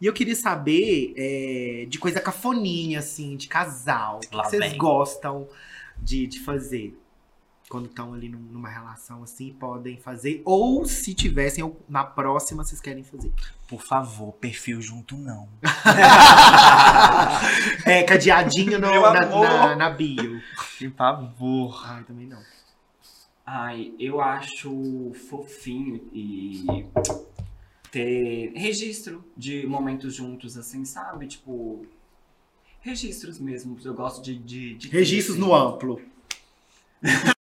E eu queria saber é, de coisa cafoninha, assim, de casal. O que vocês vem. gostam de, de fazer? Quando estão ali num- numa relação assim, podem fazer. Ou se tivessem, ou na próxima, vocês querem fazer. Por favor, perfil junto não. <laughs> é, cadeadinho no- na, na, na bio. Por favor. Ai, também não. Ai, eu acho fofinho e ter registro de momentos juntos, assim, sabe? Tipo, registros mesmo. Eu gosto de. de, de ter, Registros assim. no amplo. <laughs>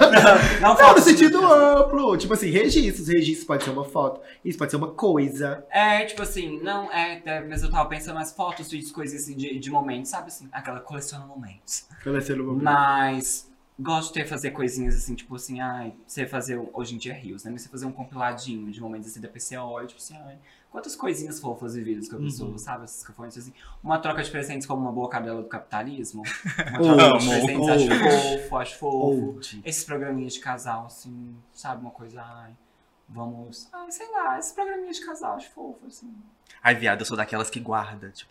Não, Não, fotos no sentido amplo. Tipo assim, registros. Registros pode ser uma foto. Isso pode ser uma coisa. É, tipo assim, não, é, é, mas eu tava pensando nas fotos, vídeos, coisas assim, de, de momentos, sabe assim? Aquela coleciona momentos. Ser uma Mas gosto de fazer coisinhas assim, tipo assim, ai, você fazer, hoje em dia é Rios, né? Mas você fazer um compiladinho de momentos assim da PCO, tipo assim, ai, quantas coisinhas fofas vividas com a Uhum. pessoa, sabe? Essas cafones assim. Uma troca de presentes como uma boa cadela do capitalismo. <laughs> Uma troca de presentes, acho fofo, acho fofo. Old. Esses programinhas de casal, assim, sabe? Uma coisa, ai, vamos. Ai, sei lá, esses programinhas de casal, acho fofo, assim. Ai, viado, eu sou daquelas que guarda, tipo,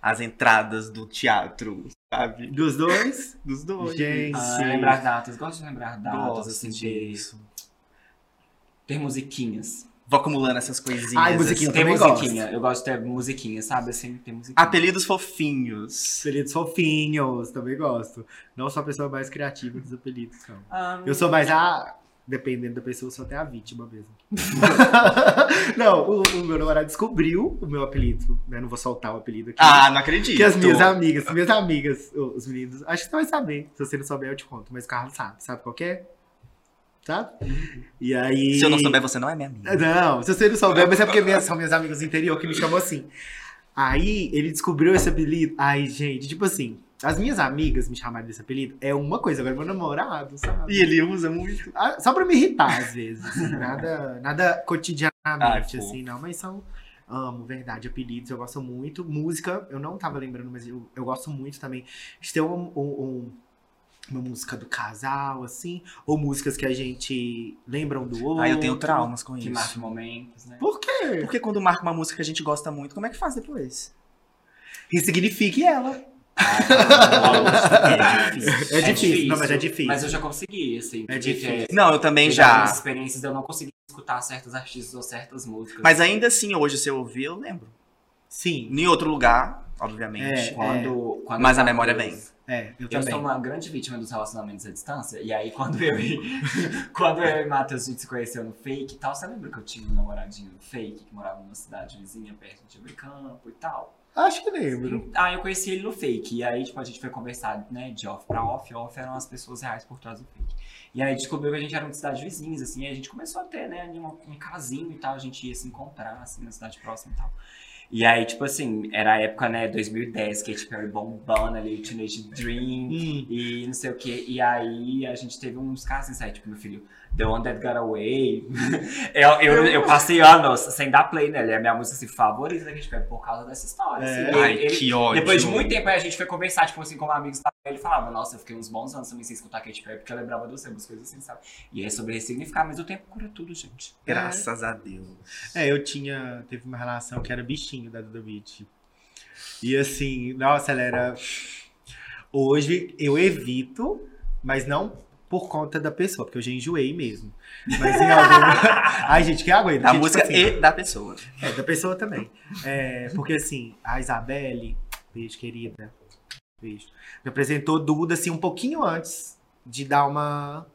as entradas do teatro, sabe? Dos dois? <laughs> Dos dois. Gente. Ah, Sim. lembrar datas, gosto de lembrar datas, Gosto assim, ter, disso. ter musiquinhas. Vou acumulando essas coisinhas. Ai, musiquinha. assim. Também musiquinha, eu gosto de ter musiquinha, sabe? Assim, ter musiquinha. Apelidos fofinhos. Apelidos fofinhos, também gosto. Não sou a pessoa mais criativa dos apelidos, não. Ah, Eu sou mais a Dependendo da pessoa, eu sou até a vítima mesmo. <laughs> não, o, o meu namorado descobriu o meu apelido, né? Não vou soltar o apelido aqui. Ah, não acredito. que as minhas amigas, minhas amigas, os meninos, acho que você vai saber. Se você não souber, eu te conto. Mas o Carlos sabe. Sabe qual que é? Sabe? E aí. Se eu não souber, você não é minha amiga. Não, se você não souber, mas é porque minhas, são minhas amigas do interior que me chamam assim. Aí ele descobriu esse apelido. Ai, gente, tipo assim, as minhas amigas me chamarem desse apelido é uma coisa, agora meu namorado, sabe? E ele usa muito. Ah, Só pra me irritar, às vezes. assim, nada, nada cotidianamente, Ai, assim, não. Mas são. Amo, verdade, apelidos, eu gosto muito. Música, eu não tava lembrando, mas eu, eu gosto muito também de ter um, um- um- uma música do casal, assim, ou músicas que a gente lembra um do outro. Ah, eu tenho traumas com Que isso. marca momentos, né? Por quê? Porque quando marca uma música que a gente gosta muito, como é que faz depois? Ressignifique ela. É difícil. É difícil, não, mas é difícil. Mas eu já consegui, assim. É difícil. Não, eu também já. algumas experiências eu não conseguir escutar certos artistas ou certas músicas. Mas ainda assim, hoje, se eu ouvir, eu lembro. Sim, Em outro lugar, obviamente. É. quando, quando Mas a memória tava- vem. É, eu Eu também. sou uma grande vítima dos relacionamentos à distância. E aí, quando eu e, <laughs> quando eu e Matheus a gente se conheceu no fake e tal, você lembra que eu tinha um namoradinho fake que morava numa cidade vizinha perto de Abricampo e tal? Acho que lembro. Ah, eu conheci ele no fake. E aí, tipo, a gente foi conversar, né, de off pra off. Off eram as pessoas reais por trás do fake. E aí descobriu que a gente era uma cidade vizinhas, assim. E a gente começou a ter, né, um, um casinho e tal. A gente ia se encontrar, assim, na cidade próxima e tal. E aí, tipo assim, era a época, né, 2010, Katy Perry bombando ali, o Teenage Dream. Hum. E não sei o que. E aí a gente teve uns casos assim, tipo, meu filho, The One That Got Away. <laughs> eu, eu, eu passei anos sem dar play nele. É a minha música assim, favorita da Katy Perry por causa dessa história. É. assim. Ai, ele- que ódio. depois de muito tempo aí a gente foi conversar, tipo assim, como amigos, ele falava, nossa, eu fiquei uns bons anos também sem escutar Katy Perry, porque eu lembrava de você, umas coisas assim, sabe? E é sobre ressignificar, mas o tempo cura tudo, gente. Graças a Deus. É, eu tinha. Teve uma relação que era bichinho da Duda Beat. E assim, nossa, ela era. Hoje eu evito, mas não por conta da pessoa, porque eu já enjoei mesmo. Mas em algum. <laughs> Ai, gente, que aguenta. Da porque, música tipo assim, e da pessoa. É, da pessoa também. É, porque assim, a Isabelle, beijo, querida. Beijo. Me apresentou Duda, assim, um pouquinho antes de dar uma.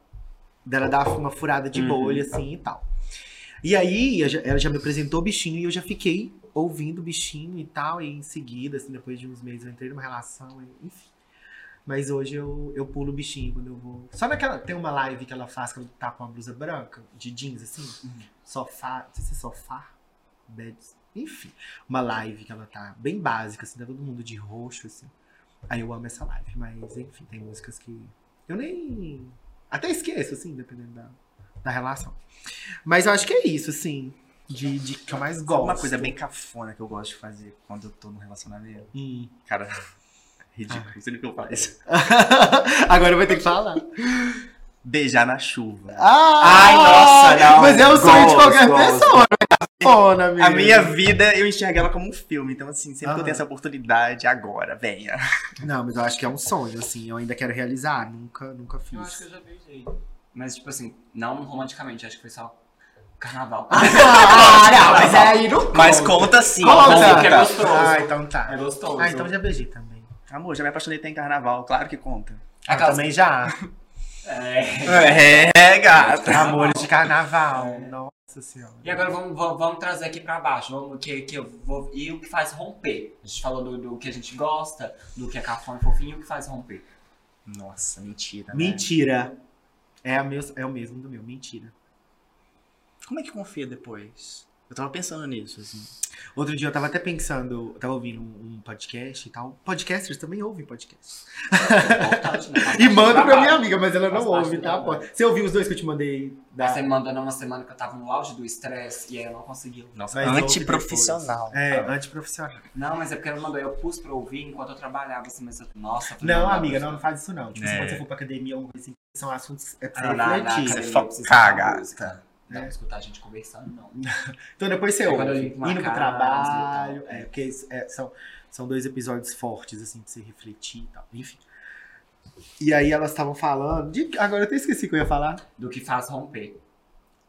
dela dar uma furada de Uhum. bolha, assim e tal. E aí, ela já me apresentou o bichinho e eu já fiquei ouvindo o bichinho e tal. E em seguida, assim, depois de uns meses, eu entrei numa relação, enfim. Mas hoje eu, eu pulo o bichinho quando eu vou. Só naquela. Tem uma live que ela faz que ela tá com uma blusa branca, de jeans, assim. Sofá. Não sei se é sofá. Beds. Enfim. Uma live que ela tá bem básica, assim, tá todo mundo de roxo, assim. Aí eu amo essa live. Mas, enfim, tem músicas que. Eu nem. Até esqueço, assim, dependendo da, da relação. Mas eu acho que é isso, assim. De, de que eu mais gosto. Uma coisa bem cafona que eu gosto de fazer quando eu tô no relacionamento. Hum. Cara, ridículo. Você nem que eu faço. <laughs> Agora vai ter que falar. Beijar na chuva. Ah, Ai, nossa, não. Mas é o sonho de qualquer pessoa, né? Amiga. A minha vida, eu enxergo ela como um filme. Então, assim, sempre que eu tenho essa oportunidade, agora, venha. <laughs> Não, mas eu acho que é um sonho, assim. Eu ainda quero realizar. Nunca, nunca fiz. Eu acho que eu já beijei. Mas, tipo assim, não romanticamente, acho que foi só carnaval. Ah, <laughs> não, mas aí não Mas conta sim. Conta. Conta, que é gostoso. Ah, então tá. É gostoso. Ah, então já beijei também. Amor, já me apaixonei até em carnaval. Claro que conta. Ah, Aquelas- também já. <laughs> É. É, gata. Amores de carnaval. Nossa senhora. E agora vamos, vamos, vamos trazer aqui pra baixo. Vamos, que, que eu vou, e o que faz romper? A gente falou do, do que a gente gosta, do que é cafona e fofinho, e o que faz romper? Nossa, mentira. né? Mentira. É, a meu, é o mesmo do meu, mentira. Como é que confia depois? Eu tava pensando nisso, assim. Outro dia eu tava até pensando, eu tava ouvindo um, um podcast e tal. Podcasters também ouvem podcast. <laughs> E manda pra minha amiga, mas ela não ouve, tá? Você ouviu os dois que eu te mandei? Da... Você me mandou numa semana que eu tava no auge do estresse e aí eu não consegui. ouvir. Nossa, Mas antiprofissional. É, antiprofissional. Não, mas é porque ela mandou, eu pus pra ouvir enquanto eu trabalhava, assim, mas eu, nossa. Não, uma- amiga, não, não faz isso não. Tipo, se É. quando você for pra academia alguma coisa assim, são assuntos é pra Ah, refletir. academia Você focar, gata. Não É. pra escutar a gente conversando, não. <laughs> Então depois você É ouve, indo pro trabalho. É, porque é, são, são dois episódios fortes, assim, pra você refletir e tal. Enfim. E aí elas estavam falando. de- agora eu até esqueci o que eu ia falar. Do que faz romper.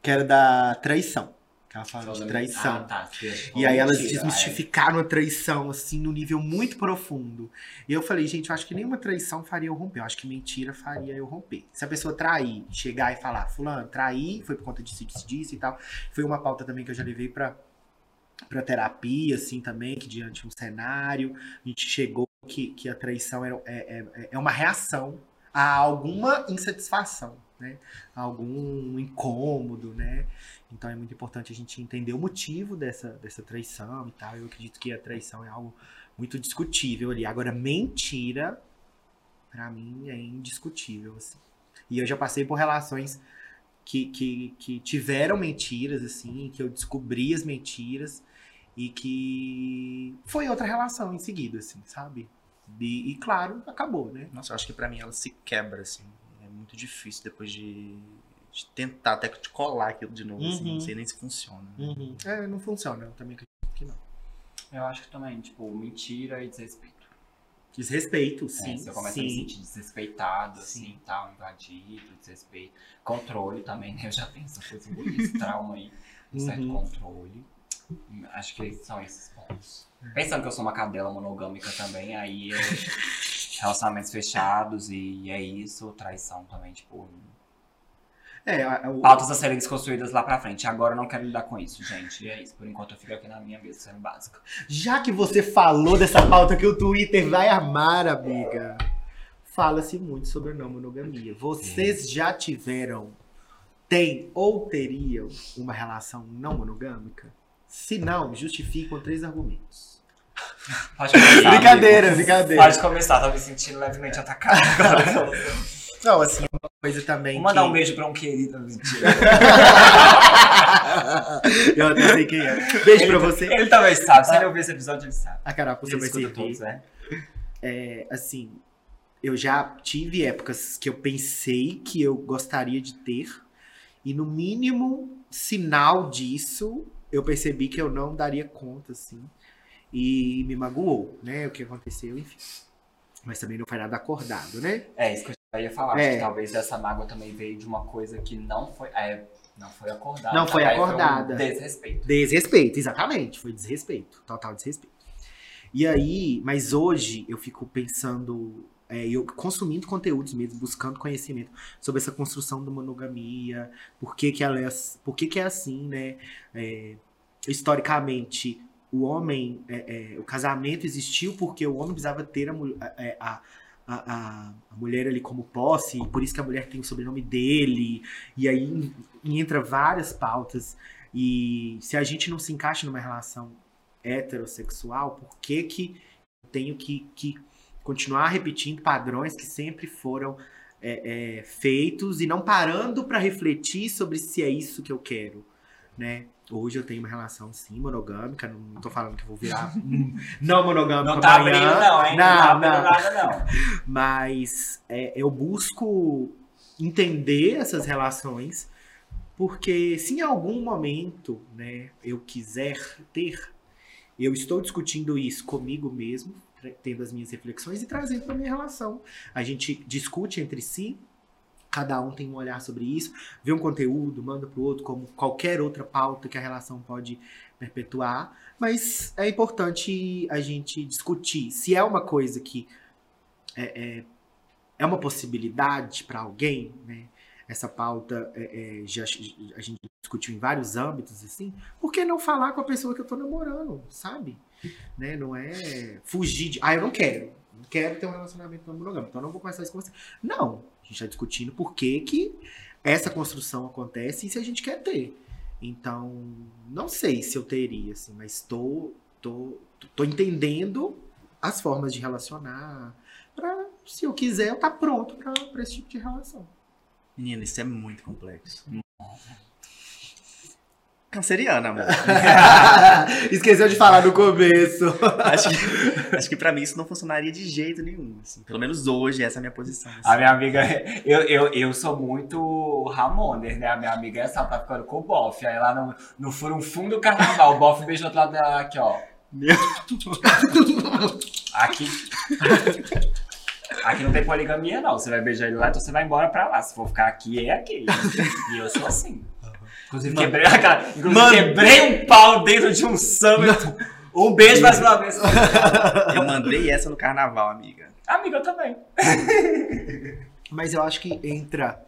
Que era da traição. Ela fala de traição. Ah, tá. E aí elas Mentira, desmistificaram a traição, assim, num nível muito profundo. E eu falei, gente, eu acho que nenhuma traição faria eu romper. Eu acho que mentira faria eu romper. Se a pessoa trair, chegar e falar, fulano, trair, foi por conta disso, disso, disso e tal. Foi uma pauta também que eu já levei pra, pra terapia, assim, também, que diante de um cenário, a gente chegou que, que a traição é, é, é uma reação a alguma insatisfação, né? Algum incômodo, né? Então é muito importante a gente entender o motivo dessa, dessa traição e tal. Eu acredito que a traição é algo muito discutível ali. Agora, mentira, pra mim, é indiscutível, assim. E eu já passei por relações que, que, que tiveram mentiras, assim, que eu descobri as mentiras e que foi outra relação em seguida, assim, sabe? E, e, claro, acabou, né? Nossa, eu acho que pra mim ela se quebra, assim. É muito difícil depois de, de tentar até de colar aquilo de novo, assim. Uhum. Não sei nem se funciona. É, não funciona, eu também acredito que não. Eu acho que também, tipo, mentira e desrespeito. Desrespeito, É, sim. se eu começo a me sim. sentir desrespeitado, Sim. assim, tal, invadido, desrespeito. Controle também, né? Eu já tenho essa coisa trauma aí, um certo Uhum. controle. Acho que são esses pontos. Pensando que eu sou uma cadela monogâmica também, aí é <laughs> relacionamentos fechados e é isso, traição também, tipo. É, o- Pautas a serem desconstruídas lá pra frente. Agora eu não quero lidar com isso, gente. E é isso. Por enquanto eu fico aqui na minha mesa sendo básica. Já que você falou dessa pauta que o Twitter vai amar, amiga, fala-se muito sobre a não monogamia. Vocês já tiveram, têm ou teriam uma relação não monogâmica? Se não, justifique com três argumentos. Pode começar. <laughs> Brincadeira, amigo. brincadeira. Pode começar, tô me sentindo levemente atacado agora. <laughs> Não, assim, uma coisa também Vou mandar que... um beijo pra um querido. Mentira. <laughs> Eu até sei quem é. Beijo pra você. Ele também sabe. Se ele ouvir esse episódio, ele sabe. A carapuça Ele vai escuta ser todos, né? é, assim, eu já tive épocas que eu pensei que eu gostaria de ter, e no mínimo sinal disso, eu percebi que eu não daria conta, assim, e me magoou, né? O que aconteceu, enfim. Mas também não foi nada acordado, né? É, isso que eu ia falar. É. Que talvez essa mágoa também veio de uma coisa que não foi. É, não foi acordada. Não foi acordada. um desrespeito. Desrespeito, exatamente. Foi desrespeito. Total desrespeito. E aí, mas hoje eu fico pensando, é, eu consumindo conteúdos mesmo, buscando conhecimento sobre essa construção da monogamia, por que, que ela é, por que, que é assim, né? É, historicamente, o homem, é, é, o casamento existiu porque o homem precisava ter a, é, a, a, a- mulher ali como posse, e por isso que a mulher tem o sobrenome dele, e aí entra várias pautas. E se a gente não se encaixa numa relação heterossexual, por que que eu tenho que, que continuar repetindo padrões que sempre foram é, é, feitos e não parando para refletir sobre se é isso que eu quero, né? Hoje eu tenho uma relação sim monogâmica, não, tô falando que eu vou virar <laughs> não monogâmico Não tá amanhã, abrindo, não, hein? Não, tá Não, abrindo não. nada, não. <laughs> mas é, eu busco entender essas relações porque se em algum momento né, eu quiser ter, eu estou discutindo isso comigo mesmo, tendo as minhas reflexões e trazendo para minha relação. A gente discute entre si, cada um tem um olhar sobre isso, vê um conteúdo, manda pro outro, como qualquer outra pauta que a relação pode perpetuar, mas é importante a gente discutir se é uma coisa que é, é, é uma possibilidade para alguém, né? Essa pauta é, é, já, a gente discutiu em vários âmbitos, assim. Por que não falar com a pessoa que eu tô namorando, sabe? Né? Não é fugir de. Ah, eu não quero. Não quero ter um relacionamento não monogâmico, então não vou começar isso com você. Não. A gente tá discutindo por que, que essa construção acontece e se a gente quer ter. Então, não sei se eu teria, assim, mas tô, tô, tô entendendo as formas de relacionar. Pra, se eu quiser, eu tá pronto pra esse tipo de relação. Menina, isso é muito complexo. Canceriana, amor. <laughs> Esqueceu de falar no começo. acho, que, acho que pra mim isso não funcionaria de jeito nenhum. assim. Pelo menos hoje, essa é a minha posição. assim. A minha amiga, eu, eu, eu sou muito Ramoner, né? A minha amiga é essa, tá ficando com o bofe. Aí lá no, no furunfum do carnaval, o bofe beija do outro lado dela aqui, ó. Meu- Aqui. Aqui não tem poligamia, não. Você vai beijar ele lá, então você vai embora pra lá. Se for ficar aqui, é aqui. E eu sou assim. Inclusive, Mano. quebrei, cara, inclusive Mano. quebrei um pau dentro de um samba. Um beijo mais uma vez. Eu mandei essa no carnaval, amiga. Amiga, eu também. <laughs> Mas eu acho que entra.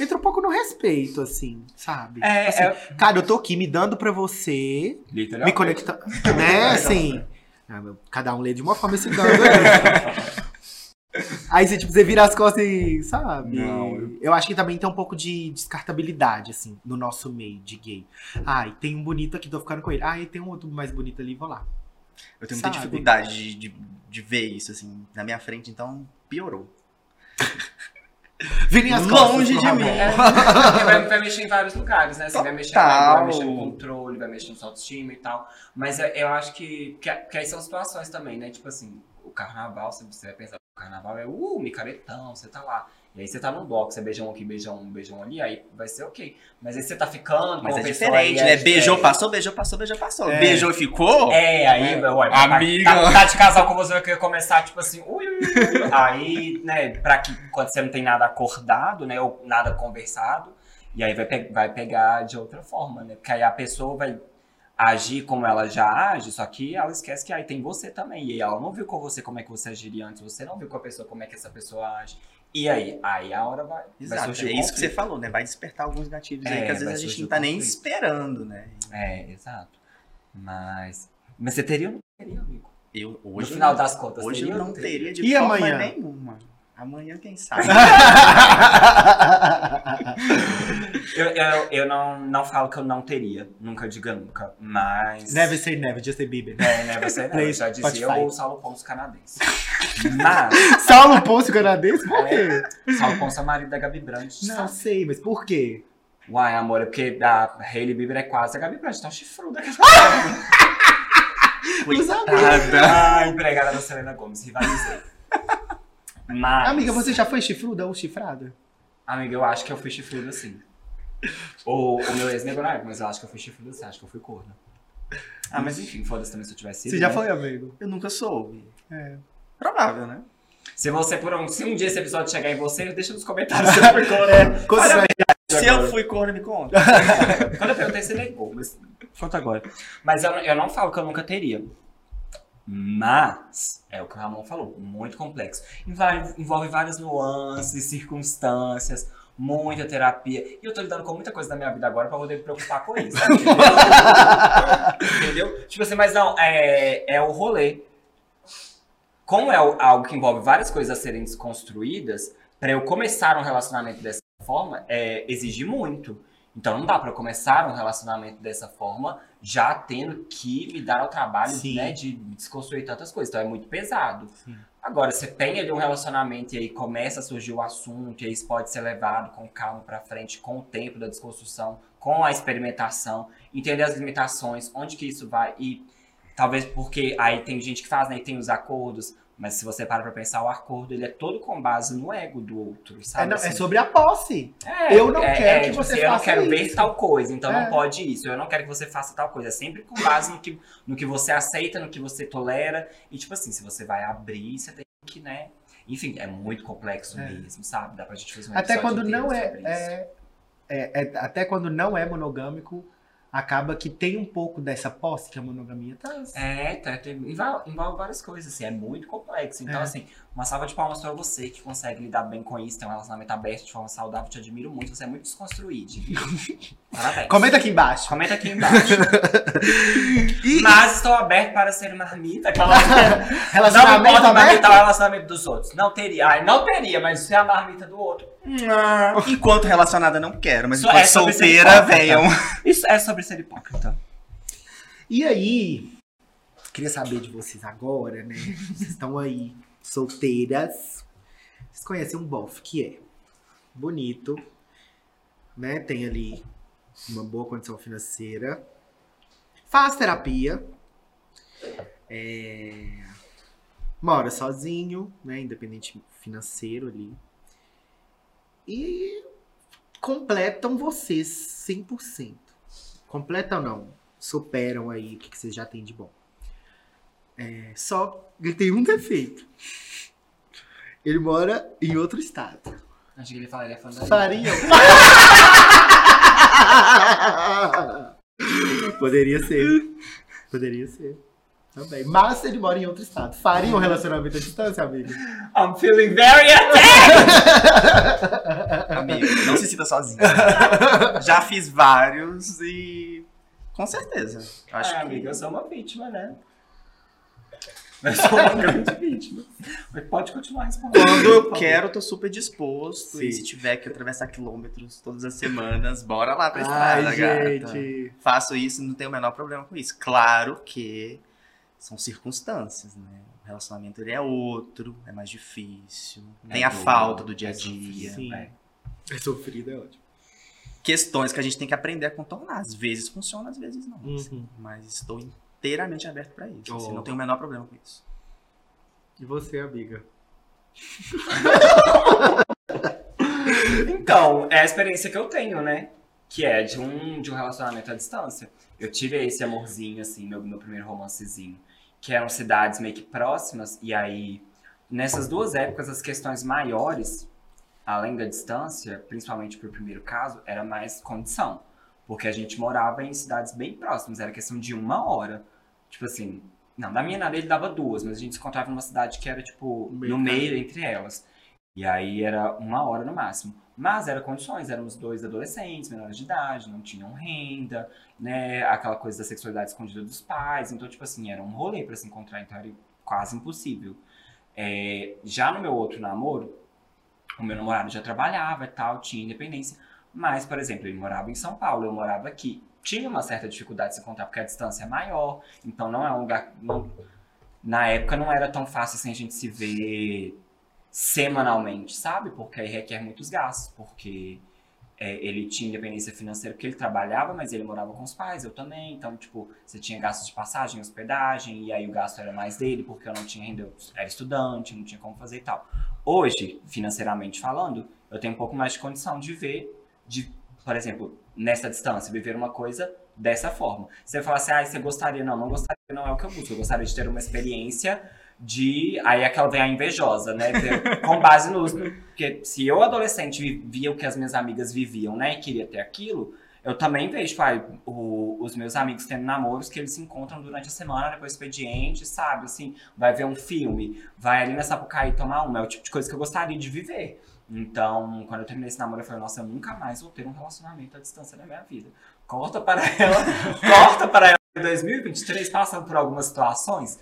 Entra um pouco no respeito, assim, sabe? É, Assim, é- Cara, eu tô aqui me dando pra você, me conectando. <laughs> Né, assim. Ah, Cada um lê de uma forma esse dando. <laughs> Aí você, tipo, você vira as costas e. Sabe? Não, eu- Eu acho que também tem um pouco de descartabilidade, assim, no nosso meio de gay. Ai, tem um bonito aqui, tô ficando com ele. Ai, tem um outro mais bonito ali, vou lá. Eu tenho muita Sabe? dificuldade de, de, de ver isso, assim, na minha frente, então piorou. <laughs> Virem as Longe costas de mim. É, vai, vai mexer em vários lugares, né? Você vai mexer, vai mexer no controle, vai mexer no sua autoestima e tal. Mas é- eu acho que, que, que aí são situações também, né? Tipo assim, o carnaval, se você vai pensar, carnaval é uh, micaretão, você tá lá. E aí você tá num bloco, você beijão aqui, beijão um, beijão ali, aí vai ser ok. Mas aí você tá ficando Mas é diferente, aí, né? é- Beijou, é- passou, beijou, passou, beijou, passou. É. Beijou e ficou? É, aí, É. ué, Amiga. Tá, tá de casal com você, vai querer começar, tipo assim, ui, ui, ui, ui. Aí, né, pra que quando você não tem nada acordado, né, ou nada conversado, e aí vai, pe- vai pegar de outra forma, né? Porque aí a pessoa vai agir como ela já age, só que ela esquece que aí tem você também. E aí ela não viu com você como é que você agiria antes, você não viu com a pessoa como é que essa pessoa age. E aí? Aí a hora vai, vai Exato, surgir é isso que você falou, né? Vai despertar alguns gatilhos aí É, que às vezes vai a gente não tá nem esperando, né? É, exato. Mas. Mas você teria ou não teria, amigo? Eu, No hoje, final eu- das contas, hoje teria eu não teria de E forma amanhã? nenhuma. Amanhã, quem sabe? <laughs> Eu, eu, eu não, não falo que eu não teria, nunca diga nunca, mas. Never say never, just say Bieber. É, never say never. Já dizia Spotify. o Saulo Ponce canadense. Mas, <laughs> Saulo Ponce canadense? Por quê? Saulo Ponce é marido da Gabi Brandt. Não sabe? sei, mas por quê? Uai, amor, é porque a Hailey Bieber é quase a Gabi Brandt, então chifruda. <laughs> Coitada. ah, empregada da Selena Gomes, rivalizei. Mas. Amiga, você já foi chifruda ou chifrada? Amiga, eu acho que eu fui chifrudo sim. O, o meu ex negou na época, mas eu acho que eu fui chifrudo sim, acho que eu fui corno. Ah, mas enfim, foda-se também se eu tivesse sido. Você já né? foi, amigo? Eu nunca soube. É. Provável, né? Se você, por um, se um dia esse episódio chegar em você, deixa nos comentários se foi corno. Coisas Olha, Se eu fui corno, me conta. <laughs> Quando eu perguntei, você negou, mas conta agora. Mas eu, eu não falo que eu nunca teria. Mas, é o que o Ramon falou, muito complexo. Envolve, envolve várias nuances, circunstâncias, muita terapia. E eu tô lidando com muita coisa da minha vida agora pra poder me preocupar com isso. Entendeu? <laughs> Entendeu? Tipo assim, mas não, é, é o rolê. Como é algo que envolve várias coisas a serem desconstruídas, pra eu começar um relacionamento dessa forma, é, exige muito. Então não dá pra eu começar um relacionamento dessa forma já tendo que me dar ao trabalho né, de desconstruir tantas coisas. Então é muito pesado. Sim. Agora, você tem ali um relacionamento e aí começa a surgir o assunto, e aí isso pode ser levado com calma pra frente, com o tempo da desconstrução, com a experimentação, entender as limitações, onde que isso vai e talvez porque aí tem gente que faz, né, e tem os acordos, mas se você para pra pensar, o acordo ele é todo com base no ego do outro, É, sabe? não, assim? é sobre a posse. É, Eu não quero que tipo você assim, Eu não faça quero ver isso. tal coisa, então É. não pode isso. Eu não quero que você faça tal coisa. É sempre com base no que, no que você aceita, no que você tolera. E, tipo assim, se você vai abrir, você tem que, né? Enfim, é muito complexo É. mesmo, sabe? Dá pra gente fazer um Até quando não é, é, é- é- Até quando não é monogâmico, acaba que tem um pouco dessa posse que a monogamia traz. É, tá, tem- envolve, envolve várias coisas, assim, é muito complexo. Então, É. assim, uma salva de palmas pra você que consegue lidar bem com isso, tem um relacionamento aberto de forma saudável, te admiro muito, você é muito desconstruído. <laughs> Parabéns. Comenta aqui embaixo. Comenta aqui embaixo. <laughs> E Mas estou aberto para ser marmita. Aquela... Não <laughs> me relacionamento importa aberto? marmitar o relacionamento dos outros. Não teria. Ai, não teria, mas se é a marmita do outro. Enquanto relacionada, não quero, mas Isso enquanto é ser solteira, venham. Isso é sobre ser hipócrita. E aí, queria saber de vocês agora, né? Vocês estão aí, solteiras. Vocês conhecem um bofe que é bonito, né? Tem ali uma boa condição financeira. Faz terapia. É, Mora sozinho, né? Independente financeiro ali. E completam vocês 100%. Completam não superam aí o que, que vocês já têm de bom. É, só ele tem um defeito. Ele mora em outro estado. Acho que ele fala, ele é fã da Fariam. Poderia ser. Poderia ser. Também. Mas ele mora em outro estado. Faria um relacionamento à distância, amigo? I'm feeling very attacked! <laughs> Amigo, não se sinta sozinho. Já fiz vários e. Com certeza. Acho é, que. amiga, eu sou uma vítima, né? Eu sou uma grande vítima. Mas pode continuar respondendo. Quando eu quero, eu tô super disposto. E Sim. se tiver que atravessar quilômetros todas as semanas, bora lá pra Ai, estrada, gata. gente. Faço isso, não tenho o menor problema com isso. Claro que são circunstâncias, né? O relacionamento ele é outro, é mais difícil. Tem a falta do dia a é dia. sofrido, Sim. é. É sofrido, é ótimo. Questões que a gente tem que aprender a contornar. Às vezes funciona, às vezes não. Uhum. Mas estou inteiramente aberto pra isso. assim, Oh. não tenho o menor problema com isso. E você, amiga? <laughs> Então, é a experiência que eu tenho, né? Que é de um, de um relacionamento à distância. Eu tive esse amorzinho, assim, meu, meu primeiro romancezinho. Que eram cidades meio que próximas. E aí, nessas duas épocas, as questões maiores, além da distância, principalmente pro primeiro caso, era mais condição. Porque a gente morava em cidades bem próximas. Era questão de uma hora. Tipo assim, não, da minha nada ele dava duas, mas a gente se encontrava numa cidade que era, tipo, no meio entre elas. E aí era uma hora no máximo. Mas era condições, éramos dois adolescentes, menores de idade, não tinham renda, né? Aquela coisa da sexualidade escondida dos pais. Então, tipo assim, era um rolê pra se encontrar, então era quase impossível. É, já no meu outro namoro, o meu namorado já trabalhava e tal, tinha independência. Mas, por exemplo, ele morava em São Paulo, eu morava aqui. Tinha uma certa dificuldade de se encontrar porque a distância é maior, então não é um lugar. não- na época não era tão fácil assim a gente se ver semanalmente, sabe? Porque aí requer muitos gastos, porque é, ele tinha independência financeira porque ele trabalhava, mas ele morava com os pais, eu também. Então, tipo, você tinha gastos de passagem, hospedagem, e aí o gasto era mais dele, porque eu não tinha renda, eu era estudante, não tinha como fazer e tal. Hoje, financeiramente falando, eu tenho um pouco mais de condição de ver, de, por exemplo, nessa distância, viver uma coisa dessa forma. Você fala assim, ah, você gostaria, não, não gostaria, não é o que eu busco, eu gostaria de ter uma experiência de. Aí aquela vem a invejosa, né? <laughs> Com base nos. Porque se eu, adolescente, vi- via o que as minhas amigas viviam, né? E queria ter aquilo, eu também vejo, tipo, ah, o- os meus amigos tendo namoros que eles se encontram durante a semana, depois do expediente, sabe? Assim, vai ver um filme, vai ali na Sapucaí tomar uma. É o tipo de coisa que eu gostaria de viver. Então, quando eu terminei esse namoro, eu falei, nossa, eu nunca mais vou ter um relacionamento à distância na minha vida. Corta para <laughs> ela, corta para ela em 2023, passando por algumas situações.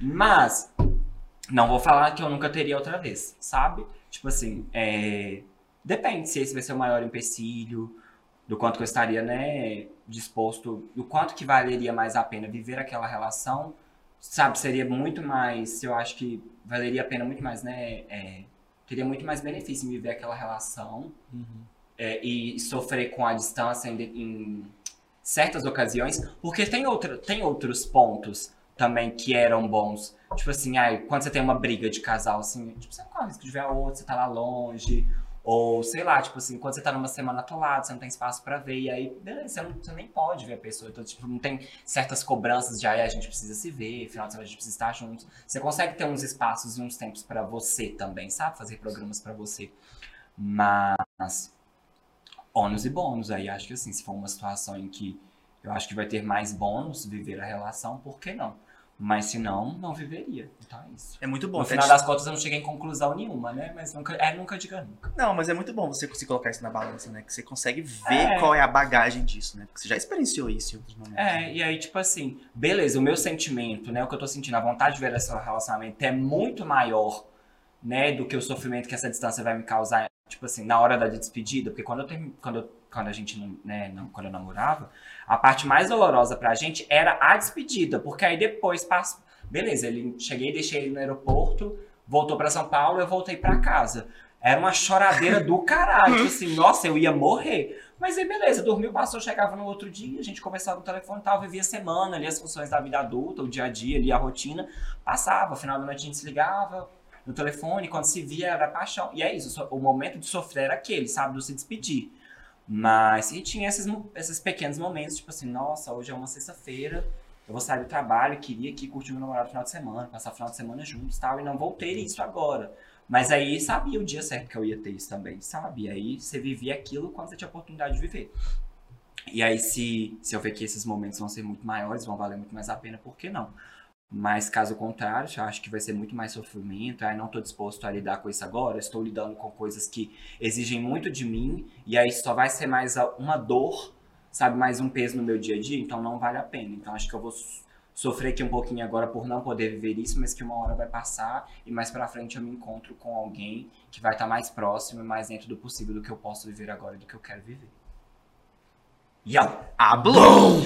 Mas, não vou falar que eu nunca teria outra vez, sabe? Tipo assim, é... depende se esse vai ser o maior empecilho, do quanto que eu estaria, né, disposto, do quanto que valeria mais a pena viver aquela relação, sabe? Seria muito mais, eu acho que valeria a pena muito mais, né, é, teria muito mais benefício em viver aquela relação é, e sofrer com a distância em, em certas ocasiões, porque tem, outra, tem outros pontos também que eram bons. Tipo assim, ai, quando você tem uma briga de casal, assim, tipo, você não corre risco de ver a outra, você tá lá longe. Ou, sei lá, tipo assim, quando você tá numa semana atolado, você não tem espaço pra ver, e aí, você, não, você nem pode ver a pessoa. Então, tipo, não tem certas cobranças de, ai, a gente precisa se ver, final de semana a gente precisa estar juntos. Você consegue ter uns espaços e uns tempos pra você também, sabe? Fazer programas pra você. Mas, ônus e bônus. Aí acho que assim, se for uma situação em que eu acho que vai ter mais bônus viver a relação, por que não? Mas se não, não viveria. Então é isso. É muito bom. No final das contas eu não cheguei em conclusão nenhuma, né? Mas nunca, é nunca diga nunca. Não, mas é muito bom você conseguir colocar isso na balança, né? Que você consegue ver É. qual é a bagagem disso, né? Porque você já experienciou isso em outros momentos. É, e aí, tipo assim, beleza, o meu sentimento, né? O que eu tô sentindo, a vontade de ver esse relacionamento é muito maior, né, do que o sofrimento que essa distância vai me causar, tipo assim, na hora da despedida, porque quando eu termi- quando, eu- quando a gente, não- né, não, quando eu namorava, a parte mais dolorosa pra gente era a despedida, porque aí depois passa, beleza, ele cheguei, deixei ele no aeroporto, voltou pra São Paulo, eu voltei pra casa. Era uma choradeira do caralho, tipo assim, nossa, eu ia morrer. Mas aí, beleza, dormiu, passou, chegava no outro dia, a gente conversava no telefone e tal, vivia a semana ali, as funções da vida adulta, o dia a dia ali, a rotina, passava, final da noite a gente se ligava no telefone, quando se via era paixão. E é isso, so- o momento de sofrer era aquele, sabe, do se despedir. Mas, e tinha esses, esses pequenos momentos, tipo assim, nossa, hoje é uma sexta-feira, eu vou sair do trabalho, queria aqui curtir meu namorado no final de semana, passar o final de semana juntos e tal, e não vou ter isso agora. Mas aí sabia o dia certo que eu ia ter isso também, sabe? Aí você vivia aquilo quando você tinha oportunidade de viver. E aí, se, se eu ver que esses momentos vão ser muito maiores, vão valer muito mais a pena, por que não? Mas caso contrário, eu acho que vai ser muito mais sofrimento. Aí não estou disposto a lidar com isso agora. Estou lidando com coisas que exigem muito de mim. E aí só vai ser mais uma dor, sabe? Mais um peso no meu dia a dia. Então não vale a pena. Então acho que eu vou so- sofrer aqui um pouquinho agora por não poder viver isso, mas que uma hora vai passar. E mais pra frente eu me encontro com alguém que vai estar mais próximo e mais dentro do possível do que eu posso viver agora e do que eu quero viver. Yau! Hablou!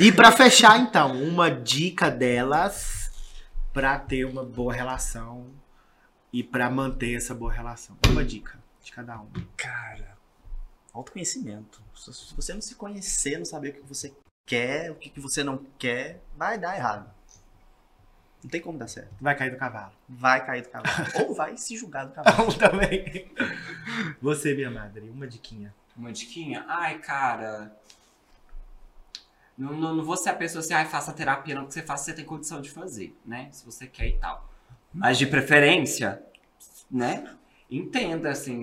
E pra fechar, então, uma dica delas pra ter uma boa relação e pra manter essa boa relação. Uma dica de cada um. Cara, autoconhecimento. Se você não se conhecer, não saber o que você quer, o que que você não quer, vai dar errado. Não tem como dar certo. Vai cair do cavalo. Vai cair do cavalo. <laughs> Ou vai se julgar do <laughs> cavalo. também. Você, minha madre, uma diquinha. Uma diquinha? Ai, cara. Não, não, não vou ser a pessoa assim, ai, faça terapia, não, que você faça, você tem condição de fazer, né? Se você quer e tal. Mas de preferência, né? Entenda, assim,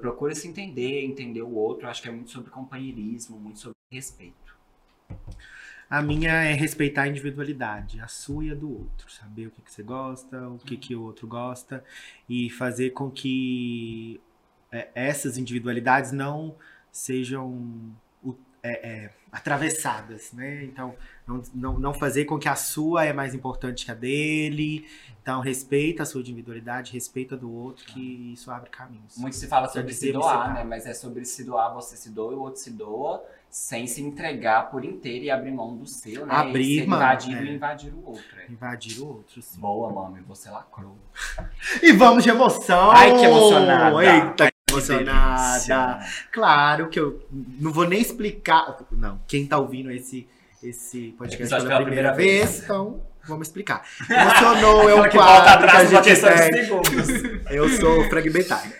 procure se entender, entender o outro. Acho que é muito sobre companheirismo, muito sobre respeito. A minha é respeitar a individualidade, a sua e a do outro. Saber o que, que você gosta, o que, que o outro gosta. E fazer com que é, essas individualidades não sejam é, é, atravessadas, né? Então, não, não, não fazer com que a sua é mais importante que a dele. Então, respeita a sua individualidade, respeita a do outro, que isso abre caminhos. Muito se fala sobre se doar, né? Mas é sobre se doar, você se doa e o outro se doa, sem se entregar por inteiro e abrir mão do seu, né? Abrir, e mano, invadido é. e invadir o outro. é. Invadir o outro, sim. Boa, mami, você lacrou. E vamos de emoção! Ai, que emocionada. Eita, emocionada! Claro que eu não vou nem explicar. Não, quem tá ouvindo esse, esse podcast pela pela primeira, primeira vez, então vamos explicar. Emocionou é <laughs> um que quadro que atrás a uma gente tem. Eu sou fragmentário.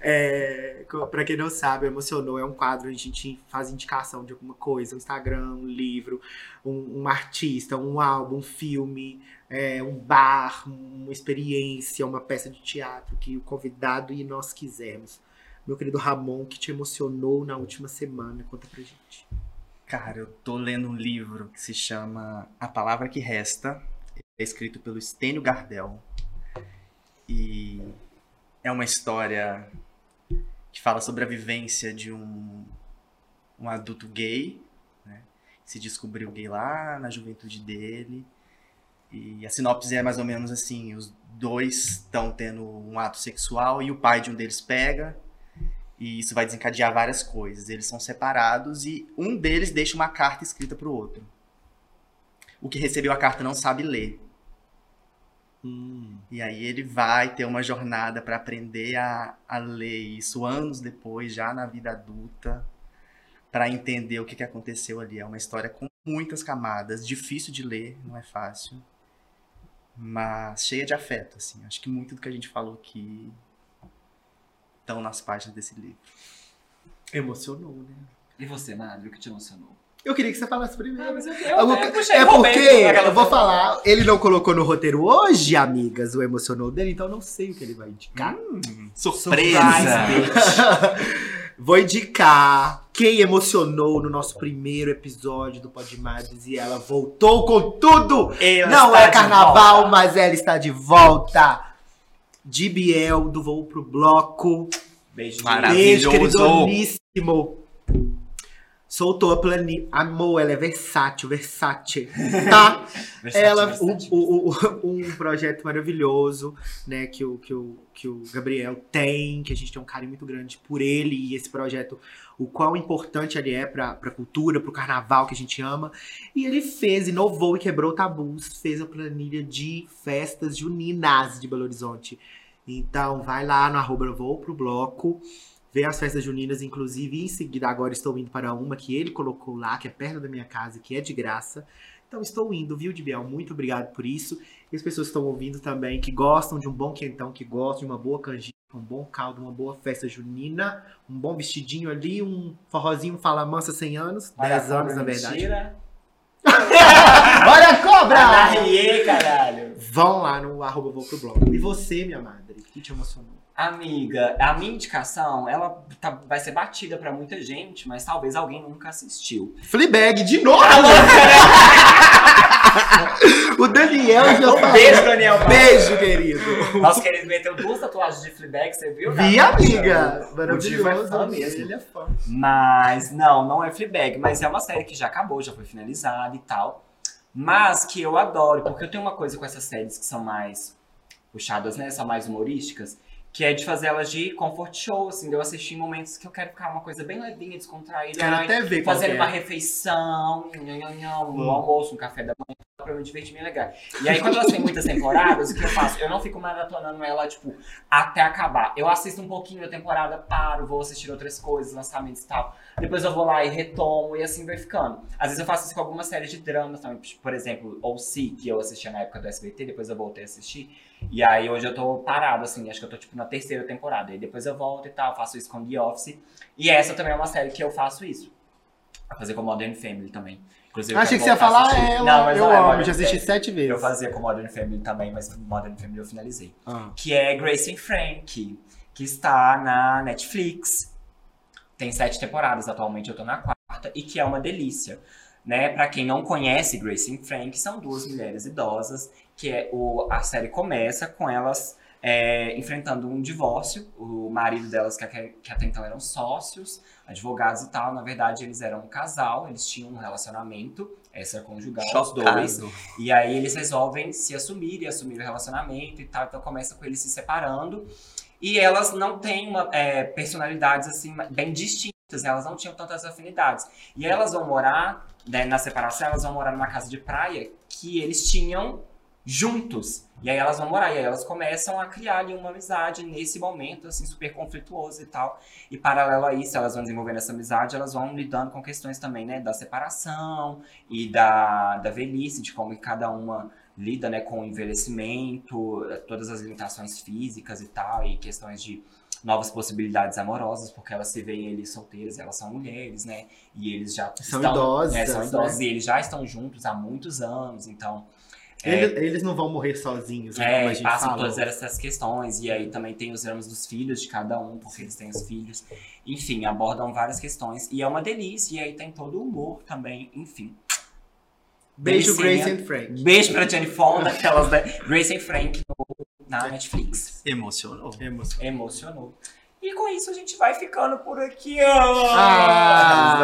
É, pra quem não sabe, Emocionou é um quadro onde a gente faz indicação de alguma coisa, um Instagram, um livro, um, um artista, um álbum, um filme, é, um bar, uma experiência, uma peça de teatro que o convidado e nós quisermos. Meu querido Ramon, que te emocionou na última semana, conta pra gente. Cara, eu tô lendo um livro que se chama A Palavra que Resta. É escrito pelo Stênio Gardel. E é uma história que fala sobre a vivência de um, um adulto gay, né? se descobriu gay lá na juventude dele. E a sinopse é mais ou menos assim: os dois estão tendo um ato sexual e o pai de um deles pega. E isso vai desencadear várias coisas. Eles são separados e um deles deixa uma carta escrita pro outro. O que recebeu a carta não sabe ler. E aí ele vai ter uma jornada para aprender a, a ler isso anos depois, já na vida adulta, para entender o que, que aconteceu ali. É uma história com muitas camadas, difícil de ler, não é fácil, mas cheia de afeto. Assim. Acho que muito do que a gente falou aqui estão nas páginas desse livro. Emocionou, né? E você, Madre, o que te emocionou? Eu queria que você falasse primeiro. mas eu, Eu- é porque eu vou falar, ele não colocou no roteiro hoje, amigas, o emocionou dele, então eu não sei o que ele vai indicar. Surpresa! <laughs> Vou indicar quem emocionou no nosso primeiro episódio do Podmadres e ela voltou com tudo. Ela não é carnaval, mas ela está de volta. De Biel, do Voo pro Bloco. Beijo. Maravilhoso. Beijo, queridoníssimo. Soltou a planilha. Amor, ela é versátil, versátil. <laughs> Tá? Versátil, ela, versátil. o, o- o- um projeto maravilhoso, né, que o, que, o, que o Gabriel tem, que a gente tem um carinho muito grande por ele e esse projeto, o quão importante ele é pra, pra cultura, pro carnaval que a gente ama. E ele fez, inovou e quebrou tabus, fez a planilha de festas juninas de Belo Horizonte. Então, vai lá no arroba vou pro bloco, vê as festas juninas, inclusive, em seguida agora estou indo para uma que ele colocou lá, que é perto da minha casa, que é de graça. Então estou indo, viu, de Biel? Muito obrigado por isso. E as pessoas que estão ouvindo também, que gostam de um bom quentão, que gostam de uma boa canjica, um bom caldo, uma boa festa junina, um bom vestidinho ali, um forrozinho fala mansa 100 anos, 10 anos na verdade. Mentira. Olha a cobra! Caralho. Vão lá no arroba vou pro blog. E você, minha madre, o que te emocionou? Amiga, a minha indicação, ela tá- vai ser batida pra muita gente, mas talvez alguém nunca assistiu. Fleabag de novo! <laughs> o Daniel já Um beijo, Daniel. Beijo, querido. Nosso querido meteu duas tatuagens de Fleabag, você viu? Vi, Na amiga. O Divo é fã Maravilhoso. mesmo. Ele é fã. Mas, não, não é Fleabag, mas é uma série que já acabou, já foi finalizada e tal. Mas que eu adoro, porque eu tenho uma coisa com essas séries que são mais puxadas, né? São mais humorísticas, que é de fazer elas de comfort show, assim, de eu assistir em momentos que eu quero ficar uma coisa bem levinha, descontraída. Quero ai, até ver fazendo que uma é. refeição, um Hum. almoço, um café da manhã, pra me divertir bem legal. E aí, quando elas têm muitas temporadas, o que eu faço? Eu não fico maratonando ela, tipo, até acabar. Eu assisto um pouquinho da temporada, paro, vou assistir outras coisas, lançamentos e tal. Depois eu vou lá e retomo, e assim vai ficando. Às vezes eu faço isso com algumas séries de dramas também. Por exemplo, O.C., que eu assistia na época do SBT, depois eu voltei a assistir. E aí hoje eu tô parado, assim, acho que eu tô tipo na terceira temporada. E depois eu volto e tal, faço isso com The Office. E essa também é uma série que eu faço isso. Vou fazer com Modern Family também. Inclusive, Achei que você ia falar assistir. ela. Não, mas eu não é amo, já assisti sete vezes. Eu fazia com Modern Family também, mas Modern Family eu finalizei. Ah. Que é Grace and Frank, que está na Netflix. Tem sete temporadas atualmente, eu tô na quarta, e que é uma delícia. Né? Pra quem não conhece Grace and Frank, são duas mulheres idosas, que é o, a série começa com elas é, enfrentando um divórcio. O marido delas, que, que até então eram sócios, advogados e tal, na verdade eles eram um casal, eles tinham um relacionamento extraconjugal, os dois. E aí eles resolvem se assumir e assumir o relacionamento e tal. Então começa com eles se separando. E elas não têm uma, é, personalidades assim bem distintas, né? elas não tinham tantas afinidades. E elas vão morar, né, na separação, elas vão morar numa casa de praia que eles tinham juntos. E aí elas vão morar, e aí elas começam a criar ali uma amizade nesse momento, assim, super conflituoso e tal. E paralelo a isso, elas vão desenvolvendo essa amizade, elas vão lidando com questões também, né, da separação e da, da velhice, de como cada uma lida, né, com o envelhecimento, todas as limitações físicas e tal, e questões de novas possibilidades amorosas, porque elas se veem ali solteiras, elas são mulheres, né, e eles já São estão, idosas, né, são né? idosos, e eles já estão juntos há muitos anos, então... é, Eles, eles não vão morrer sozinhos, né, como a é, gente passam falou. todas essas questões, e aí também tem os dramas dos filhos de cada um, porque eles têm os filhos. Enfim, abordam várias questões, e é uma delícia, e aí tem todo o humor também, enfim. Beijo, Delicinha. Grace and Frank. Beijo pra Jenny Fonda, aquelas da Grace and Frank na Netflix. Emocionou. Emoção. Emocionou. E com isso a gente vai ficando por aqui, né? Ah,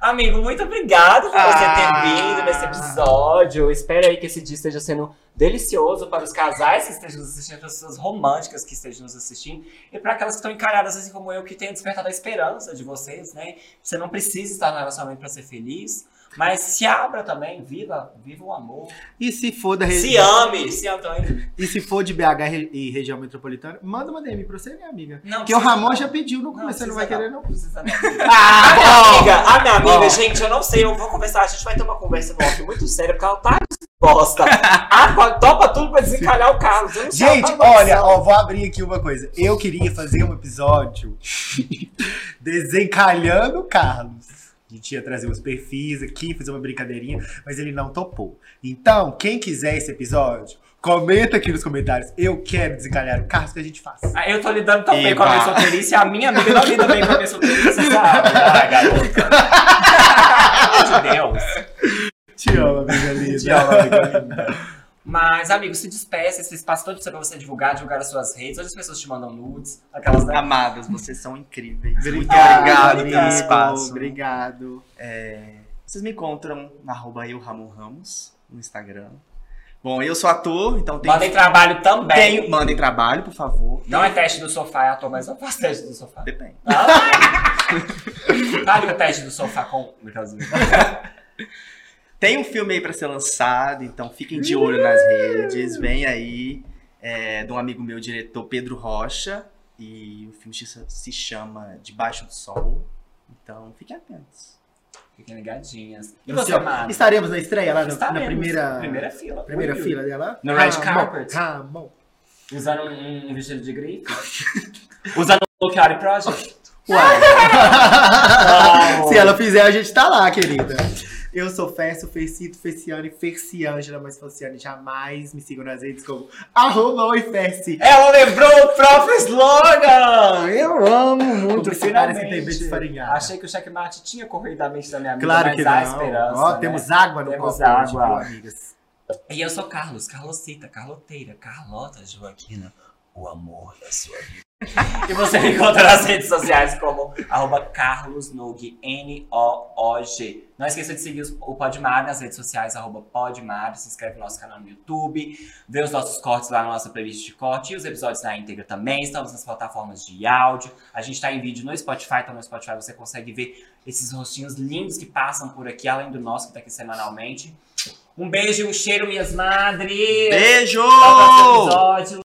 Amigo, muito obrigado por você Ah. ter vindo nesse episódio. Espero aí que esse dia esteja sendo delicioso para os casais que estejam nos assistindo, para as pessoas românticas que estejam nos assistindo e para aquelas que estão encalhadas assim como eu, que tenham despertado a esperança de vocês, né? Você não precisa estar no relacionamento para ser feliz, mas se abra também, viva, viva o amor. e se for da Se região. ame, se ame também. E se for de BH e região metropolitana, manda uma DM pra você, minha amiga. Não, Porque o Ramon já pediu no começo, você não vai querer, não. Precisa não. <laughs> Ah, A minha amiga, a minha amiga, gente, eu não sei, eu vou conversar, a gente vai ter uma conversa no off muito séria, porque ela tá disposta. Ah, topa tudo pra desencalhar o Carlos. Gente, olha, ó, vou abrir aqui uma coisa. Eu queria fazer um episódio <laughs> desencalhando o Carlos. A gente ia trazer os perfis aqui, fazer uma brincadeirinha, mas ele não topou. Então, quem quiser esse episódio, comenta aqui nos comentários. Eu quero desencalhar o Carlos que a gente faz. Ah, Eu tô lidando tão bem com a Eba. minha solteirice, a minha amiga não lida bem com a minha solteirice, <laughs> sabe? Ai, garota. Pelo amor de Deus. Te amo, amiga linda. Te amo, amiga linda. Mas, amigo, se despeça, esse espaço todo pra você divulgar, divulgar as suas redes. Hoje as pessoas te mandam nudes, aquelas da... Amadas, vocês são incríveis. Muito Obrigado, obrigado pelo espaço. Obrigado. Vocês me encontram na arroba eu, Ramon Ramos, no Instagram. Bom, eu sou ator, então tem, Mandem trabalho também. tenho- mandem trabalho, por favor. Não é teste do sofá, é ator, mas eu faço teste do sofá. Depende. <laughs> Fale o teste do sofá com. <laughs> Tem um filme aí pra ser lançado, então fiquem de olho nas redes. Vem aí, é, de um amigo meu, diretor Pedro Rocha. E o filme se- chama Debaixo do Sol. Então fiquem atentos. Fiquem ligadinhas. E Você, Mara? Estaremos na estreia lá na, na primeira, Primeira fila. primeira Ui, fila dela? No red Ramon, carpet. Ramon. Usando um, um vestido de grife. <laughs> Usando o Chiari Project. Uai. <laughs> <laughs> Se ela fizer, a gente tá lá, querida. Eu sou Fesso, Fecito, Feciane, Ferciângela, mas Fociane jamais me sigam nas redes como arroba oi Feci. Ela lembrou o próprio slogan! Eu amo muito, finalmente. Achei que o checkmate tinha corrido da mente da minha amiga, Claro mas que há não. esperança, Ó, né? temos água no Temos copo hoje, água. viu, amigas? E eu sou Carlos, Carlosita, Carloteira, Carlota Joaquina, o amor da sua vida. <laughs> e você me encontra nas redes sociais como arroba carlosnog, N-O-O-G. Não esqueça de seguir o Podmar nas redes sociais, arroba Podmar, se inscreve no nosso canal no YouTube, vê os nossos cortes lá na nossa playlist de corte e os episódios na íntegra também, estamos nas plataformas de áudio, a gente está em vídeo no Spotify, então no Spotify você consegue ver esses rostinhos lindos que passam por aqui, além do nosso que tá aqui semanalmente. Um beijo e um cheiro, minhas madres! Beijo! Até o próximo episódio.